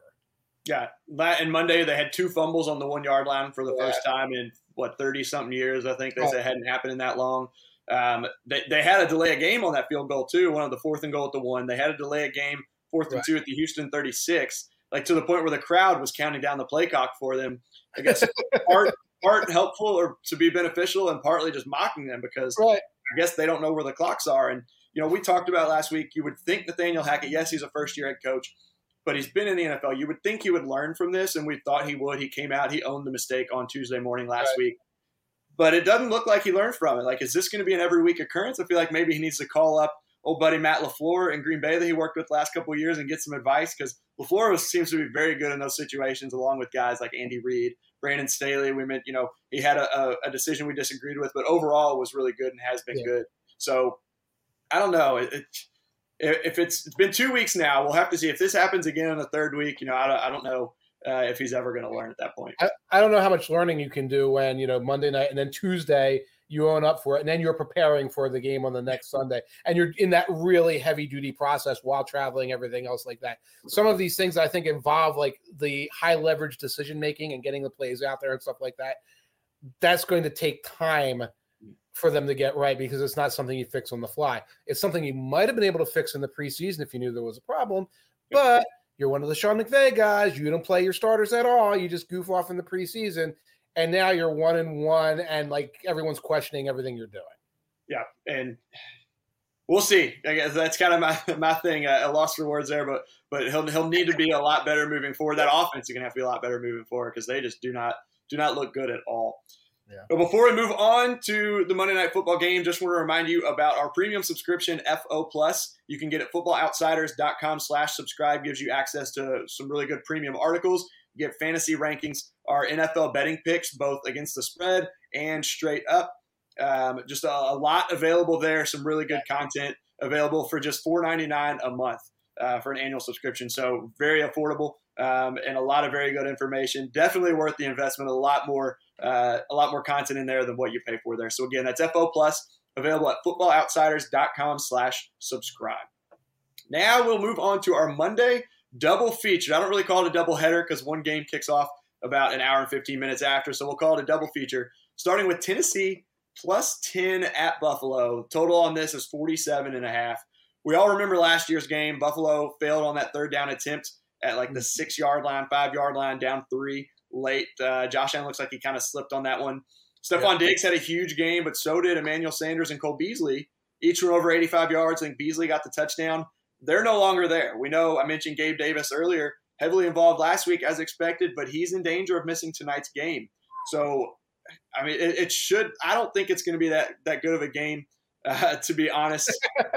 Yeah, and Monday they had two fumbles on the one yard line for the yeah. first time in what thirty something years. I think they oh. said hadn't happened in that long. Um, they, they had a delay a game on that field goal too, one of the fourth and goal at the one. They had a delay a game fourth and right. two at the Houston 36, like to the point where the crowd was counting down the play clock for them. I guess part part helpful or to be beneficial, and partly just mocking them because right. I guess they don't know where the clocks are. And you know, we talked about last week. You would think Nathaniel Hackett, yes, he's a first year head coach, but he's been in the NFL. You would think he would learn from this, and we thought he would. He came out, he owned the mistake on Tuesday morning last right. week but it doesn't look like he learned from it. Like, is this going to be an every week occurrence? I feel like maybe he needs to call up old buddy Matt LaFleur in Green Bay that he worked with last couple of years and get some advice because LaFleur was, seems to be very good in those situations, along with guys like Andy Reid, Brandon Staley. We meant, you know, he had a, a, a decision we disagreed with, but overall was really good and has been yeah. good. So I don't know. It, it, if it's, it's been two weeks now, we'll have to see if this happens again in the third week. You know, I don't, I don't know uh, if he's ever going to learn at that point. I, I don't know how much learning you can do when you know Monday night and then Tuesday you own up for it, and then you're preparing for the game on the next Sunday, and you're in that really heavy duty process while traveling, everything else like that. Some of these things I think involve like the high leverage decision making and getting the plays out there and stuff like that. That's going to take time for them to get right because it's not something you fix on the fly. It's something you might have been able to fix in the preseason if you knew there was a problem, but you're one of the Sean McVay guys. You don't play your starters at all. You just goof off in the preseason, and now you're one and one, and like everyone's questioning everything you're doing. Yeah, and we'll see. I guess that's kind of my my thing. I lost for words there, but but he'll he'll need to be a lot better moving forward. That offense is gonna have to be a lot better moving forward because they just do not do not look good at all. Yeah. But before we move on to the Monday Night Football game, just want to remind you about our premium subscription, FO Plus. You can get it footballoutsiders.com slash subscribe. Gives you access to some really good premium articles. You get fantasy rankings, our NFL betting picks, both against the spread and straight up. Um, just a, a, lot available there. Some really good content available for just $4.99 a month uh, for an annual subscription. So very affordable um, and a lot of very good information. Definitely worth the investment. A lot more uh, a lot more content in there than what you pay for there. So again, that's FO Plus available at footballoutsiders.com slash subscribe. Now we'll move on to our Monday double feature. I don't really call it a double header because one game kicks off about an hour and 15 minutes after. So we'll call it a double feature, starting with Tennessee plus 10 at Buffalo. Total on this is 47 and a half. We all remember last year's game. Buffalo failed on that third down attempt at like the six yard line, five yard line, down three late. Uh, Josh Allen looks like he kind of slipped on that one. Stefon yeah. Diggs had a huge game, but so did Emmanuel Sanders and Cole Beasley. Each were over 85 yards. I think Beasley got the touchdown. They're no longer there. We know I mentioned Gabe Davis earlier, heavily involved last week as expected, but he's in danger of missing tonight's game. So, I mean, it, it should. I don't think it's going to be that that good of a game, uh, to be honest.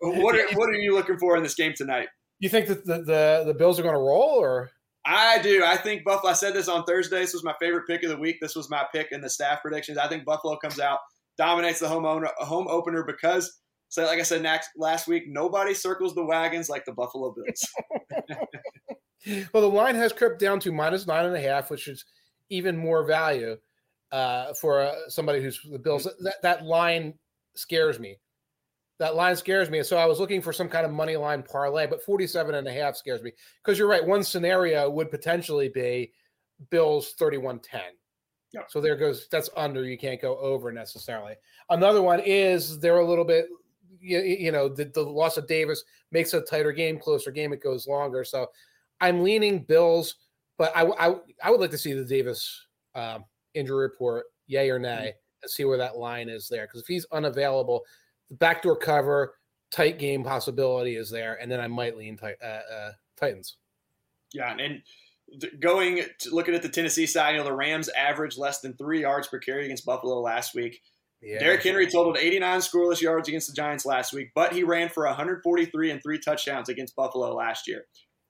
what are what are you looking for in this game tonight? You think that the the, the Bills are going to roll, or I do. I think Buffalo. I said this on Thursday. This was my favorite pick of the week. This was my pick in the staff predictions. I think Buffalo comes out, dominates the home owner, home opener because, so like I said next, last week, nobody circles the wagons like the Buffalo Bills. well, the line has crept down to minus nine and a half, which is even more value uh, for uh, somebody who's the Bills. That that line scares me that line scares me. So I was looking for some kind of money line parlay, but 47 and a half scares me because you're right. One scenario would potentially be Bills 31 10. Yep. So there goes that's under. You can't go over necessarily. Another one is they're a little bit, you, you know, the, the loss of Davis makes a tighter game, closer game. It goes longer. So I'm leaning Bills, but I, I, I would like to see the Davis um, injury report, yay or nay, mm-hmm. and see where that line is there. Because if he's unavailable, backdoor cover, tight game possibility is there, and then I might lean uh, uh, Titans. Yeah, and going to, looking at the Tennessee side, you know the Rams averaged less than three yards per carry against Buffalo last week. Yeah. Derrick Henry totaled 89 scoreless yards against the Giants last week, but he ran for 143 and three touchdowns against Buffalo last year.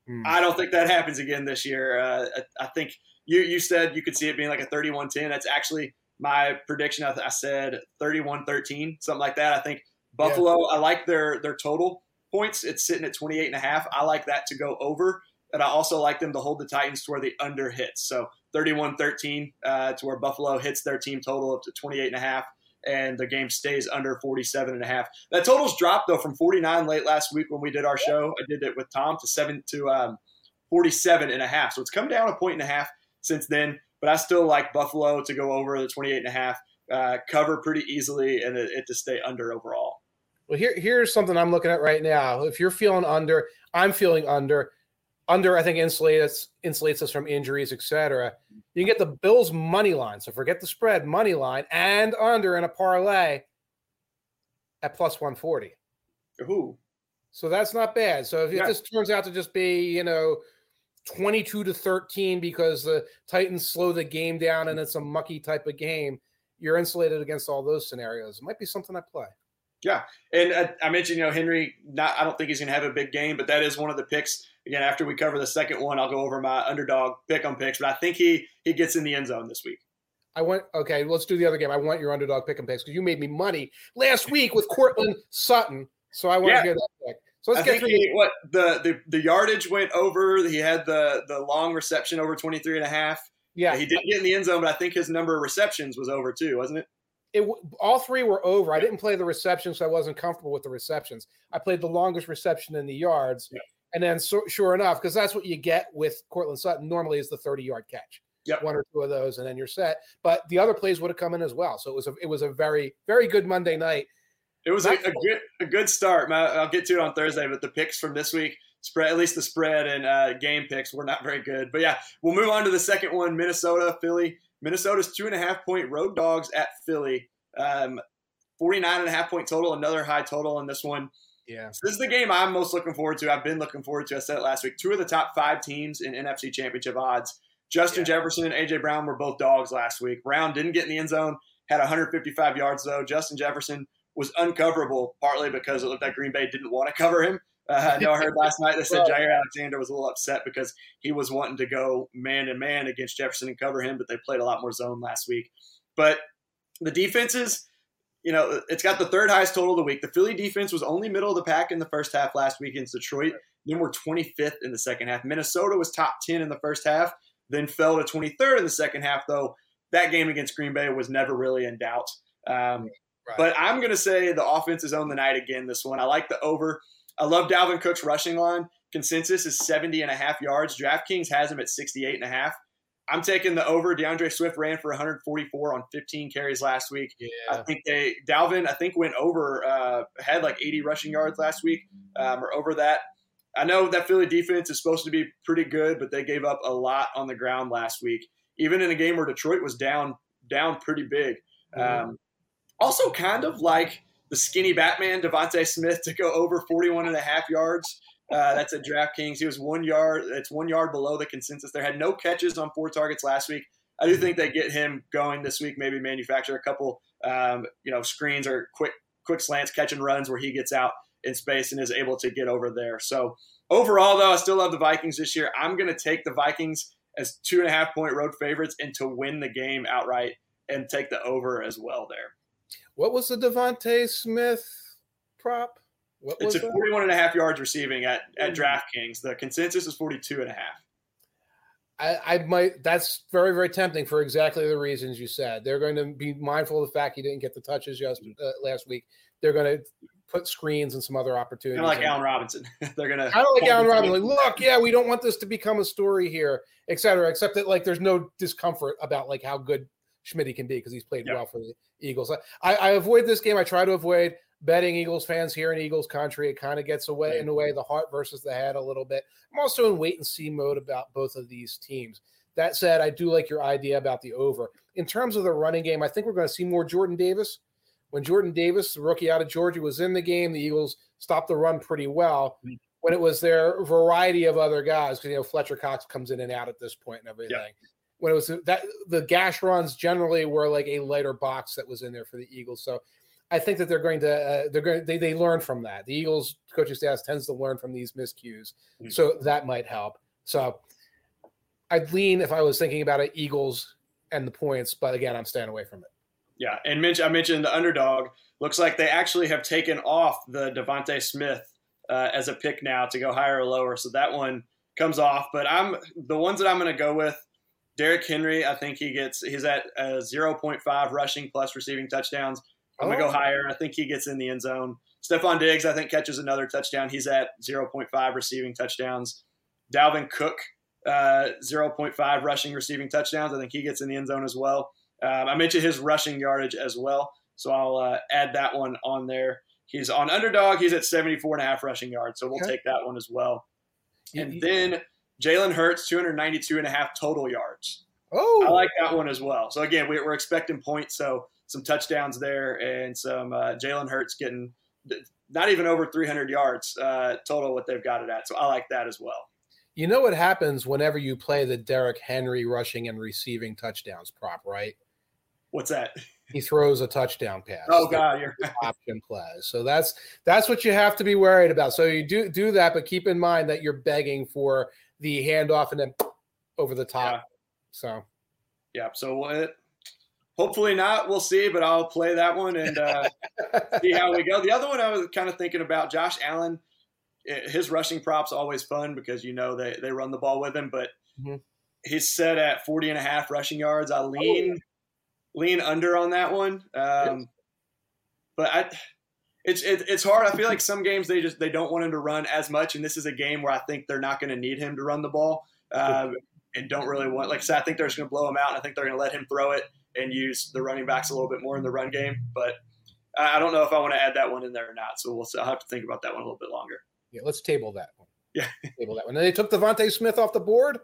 Mm. I don't think that happens again this year. Uh, I, I, think you you said you could see it being like a 31-10. That's actually my prediction, I, I said 31-13, something like that. I think Buffalo, yeah. I like their their total points. It's sitting at 28 and a half. I like that to go over. And I also like them to hold the Titans to where the under hits. So 31-13 uh, to where Buffalo hits their team total up to 28 and a half and the game stays under 47 and a half. That total's dropped though from 49 late last week when we did our show. I did it with Tom to seven to um, 47 and a half. So it's come down a point and a half since then but I still like Buffalo to go over the 28 and a half. uh, cover pretty easily and it, it to stay under overall. Well, here here's something I'm looking at right now. If you're feeling under, I'm feeling under. Under, I think insulates insulates us from injuries, etc. You can get the Bills money line. So forget the spread, money line, and under in a parlay at plus 140. Ooh. So that's not bad. So if yeah. this turns out to just be, you know, 22 to 13 because the Titans slow the game down and it's a mucky type of game, you're insulated against all those scenarios. It might be something I play. Yeah, and uh, I mentioned you know Henry. Not I don't think he's going to have a big game, but that is one of the picks. Again, after we cover the second one, I'll go over my underdog pick on picks. But I think he he gets in the end zone this week. I want okay. Let's do the other game. I want your underdog pick and picks because you made me money last week with Courtland Sutton. So I want yeah. to hear that pick. So let's I get through he, what the, the the yardage went over. He had the the long reception over 23 and a half. Yeah, he didn't get in the end zone, but I think his number of receptions was over too, wasn't it? it all three were over. I didn't play the receptions, so I wasn't comfortable with the receptions. I played the longest reception in the yards, yeah. and then so, sure enough, because that's what you get with Courtland Sutton. Normally, is the thirty-yard catch. Yep. one or two of those, and then you're set. But the other plays would have come in as well. So it was a it was a very very good Monday night. It was a, a, good a good start. I'll get to it on Thursday, but the picks from this week spread at least the spread and uh, game picks were not very good. But yeah, we'll move on to the second one: Minnesota, Philly. Minnesota's two and a half point road dogs at Philly. Um, 49 and a half point total, another high total in this one. Yeah. So this is the game I'm most looking forward to. I've been looking forward to. I said it last week. Two of the top five teams in NFC championship odds. Justin yeah. Jefferson and AJ Brown were both dogs last week. Brown didn't get in the end zone, had 155 yards though. Justin Jefferson was uncoverable partly because it looked like Green Bay didn't want to cover him. Uh, I know I heard last night they said Jaire Alexander was a little upset because he was wanting to go man to man against Jefferson and cover him, but they played a lot more zone last week. But the defenses, you know, it's got the third highest total of the week. The Philly defense was only middle of the pack in the first half last week against Detroit. Then we're 25th in the second half. Minnesota was top 10 in the first half, then fell to 23rd in the second half, though that game against Green Bay was never really in doubt. Um, right. But I'm going to say the offense is on the night again this one. I like the over. I love Dalvin Cook's rushing line. Consensus is 70 and a half yards. DraftKings has him at 68 and a half. I'm taking the over. DeAndre Swift ran for 144 on 15 carries last week. Yeah. I think they Dalvin I think went over uh, had like 80 rushing yards last week um, or over that. I know that Philly defense is supposed to be pretty good, but they gave up a lot on the ground last week. Even in a game where Detroit was down down pretty big. Mm-hmm. Um, also, kind of like the skinny Batman DeVonta Smith to go over 41 and a half yards. Uh, that's at DraftKings. He was one yard. It's one yard below the consensus. There had no catches on four targets last week. I do think they get him going this week. Maybe manufacture a couple, um, you know, screens or quick quick slants, catch and runs where he gets out in space and is able to get over there. So overall, though, I still love the Vikings this year. I'm going to take the Vikings as two and a half point road favorites and to win the game outright and take the over as well there. What was the DeVonta Smith prop? What it's at 41 and a half yards receiving at, at DraftKings. The consensus is 42 and a half. I, I, might. That's very, very tempting for exactly the reasons you said. They're going to be mindful of the fact he didn't get the touches just uh, last week. They're going to put screens and some other opportunities. Kind of like Allen Robinson. They're going to. I don't like Allen Robinson. Like, look, yeah, we don't want this to become a story here, et cetera. Except that like, there's no discomfort about like how good Schmidt can be because he's played yep. well for the Eagles. I, I avoid this game. I try to avoid betting Eagles fans here in Eagles country. It kind of gets away in a way the heart versus the head a little bit. I'm also in wait and see mode about both of these teams. That said, I do like your idea about the over. In terms of the running game, I think we're going to see more Jordan Davis. When Jordan Davis, the rookie out of Georgia, was in the game, the Eagles stopped the run pretty well. Mm-hmm. When it was their variety of other guys, because you know Fletcher Cox comes in and out at this point and everything. When it was that the gash runs generally were like a lighter box that was in there for the Eagles. So I think that they're going to uh, they're going they they learn from that. The Eagles coaching staff tends to learn from these miscues, mm-hmm. so that might help. So I'd lean if I was thinking about it, Eagles and the points, but again, I'm staying away from it. Yeah, and I mentioned the underdog. Looks like they actually have taken off the DeVonta Smith uh, as a pick now to go higher or lower, so that one comes off. But I'm the ones that I'm going to go with. Derrick Henry, I think he gets he's at 0.5 rushing plus receiving touchdowns. I'm gonna go oh. higher. I think he gets in the end zone. Stefon Diggs, I think, catches another touchdown. He's at 0.5 receiving touchdowns. Dalvin Cook, uh, 0.5 rushing receiving touchdowns. I think he gets in the end zone as well. Um, I mentioned his rushing yardage as well, so I'll uh, add that one on there. He's on underdog. He's at 74 and a half rushing yards, so we'll okay. take that one as well. And then Jalen Hurts, 292 and a half total yards. Oh, I like that one as well. So again, we, are expecting points, so some touchdowns there, and some uh, Jalen Hurts getting not even over 300 yards uh, total. What they've got it at, so I like that as well. You know what happens whenever you play the Derrick Henry rushing and receiving touchdowns prop, right? What's that? He throws a touchdown pass. Oh God, you're option plays. So that's that's what you have to be worried about. So you do do that, but keep in mind that you're begging for the handoff and then over the top. Yeah. So yeah. So it, hopefully not. We'll see, but I'll play that one and uh, see how we go. The other one I was kind of thinking about, Josh Allen. Eh, his rushing props always fun because you know they, they run the ball with him, but mm-hmm. he's set at 40 and a half rushing yards. I lean oh. lean under on that one. Um, but I it's it, it's hard. I feel like some games they just they don't want him to run as much, and this is a game where I think they're not going to need him to run the ball, um, and don't really want. Like I said, I think they're just going to blow him out. And I think they're going to let him throw it and use the running backs a little bit more in the run game. But I don't know if I want to add that one in there or not. So we'll. I'll have to think about that one a little bit longer. Yeah, let's table that one. Yeah, table that one. And they took DeVonta Smith off the board.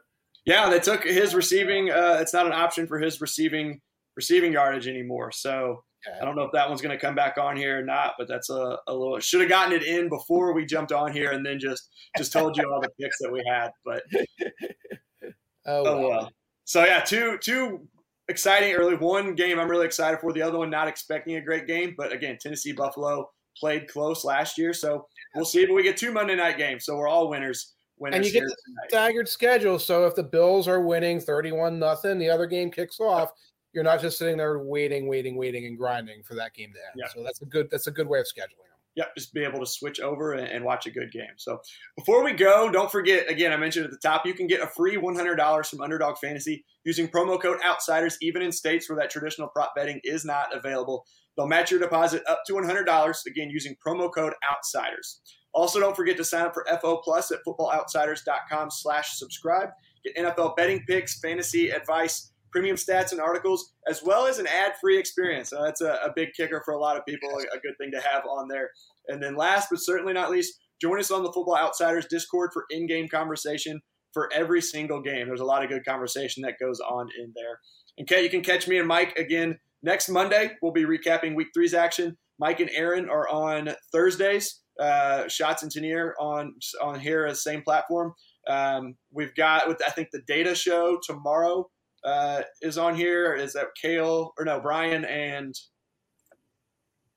Yeah, they took his receiving. Uh, it's not an option for his receiving receiving yardage anymore. So I don't know if that one's going to come back on here or not, but that's a, a little. Should have gotten it in before we jumped on here, and then just just told you all the picks that we had. But oh, oh well. So yeah, two two exciting early. One game I'm really excited for. The other one not expecting a great game, but again, Tennessee Buffalo played close last year, so we'll see. But we get two Monday night games, so we're all winners. winners and you get the staggered schedule. So if the Bills are winning 31 nothing, the other game kicks off you're not just sitting there waiting, waiting, waiting, and grinding for that game to end. Yeah. So that's a good that's a good way of scheduling them. Yep, just be able to switch over and, and, watch a good game. So before we go, don't forget again, I mentioned at the top, you can get a free $100 from Underdog Fantasy using promo code Outsiders, even in states where that traditional prop betting is not available. They'll match your deposit up to $100 again using promo code Outsiders. Also, don't forget to sign up for FO Plus at footballoutsiders.com/slash/subscribe. Get NFL betting picks, fantasy advice premium stats and articles, as well as an ad-free experience. So that's a, a, big kicker for a lot of people, a, a good thing to have on there. And then last but certainly not least, join us on the Football Outsiders Discord for in-game conversation for every single game. There's a lot of good conversation that goes on in there. And Kate, you can catch me and Mike again next Monday. We'll be recapping Week Three's action. Mike and Aaron are on Thursdays. Uh, Schatz and Tanier on on here same platform. Um, we've got with I think the data show tomorrow uh, is on here. Is that Kale or no Brian and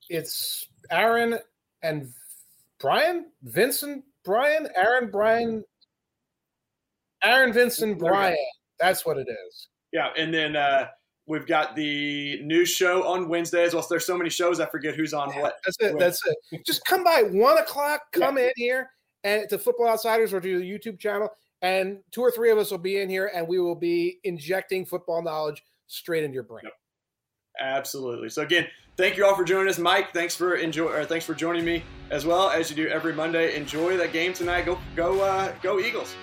it's Aaron and Brian Vincent Brian Aaron Brian Aaron Vincent Brian. That's what it is. Yeah, and then uh, we've got the new show on Wednesdays. well. There's so many shows I forget who's on yeah, what. That's it. That's it. Just come by one o'clock. Come yeah. in here and to Football Outsiders or to the YouTube channel and two or three of us will be in here and we will be injecting football knowledge straight into your brain. Yep. Absolutely. So again, thank you all for joining us, Mike. Thanks for enjoy or thanks for joining me as well as you do every Monday. Enjoy that game tonight. Go go uh, go Eagles.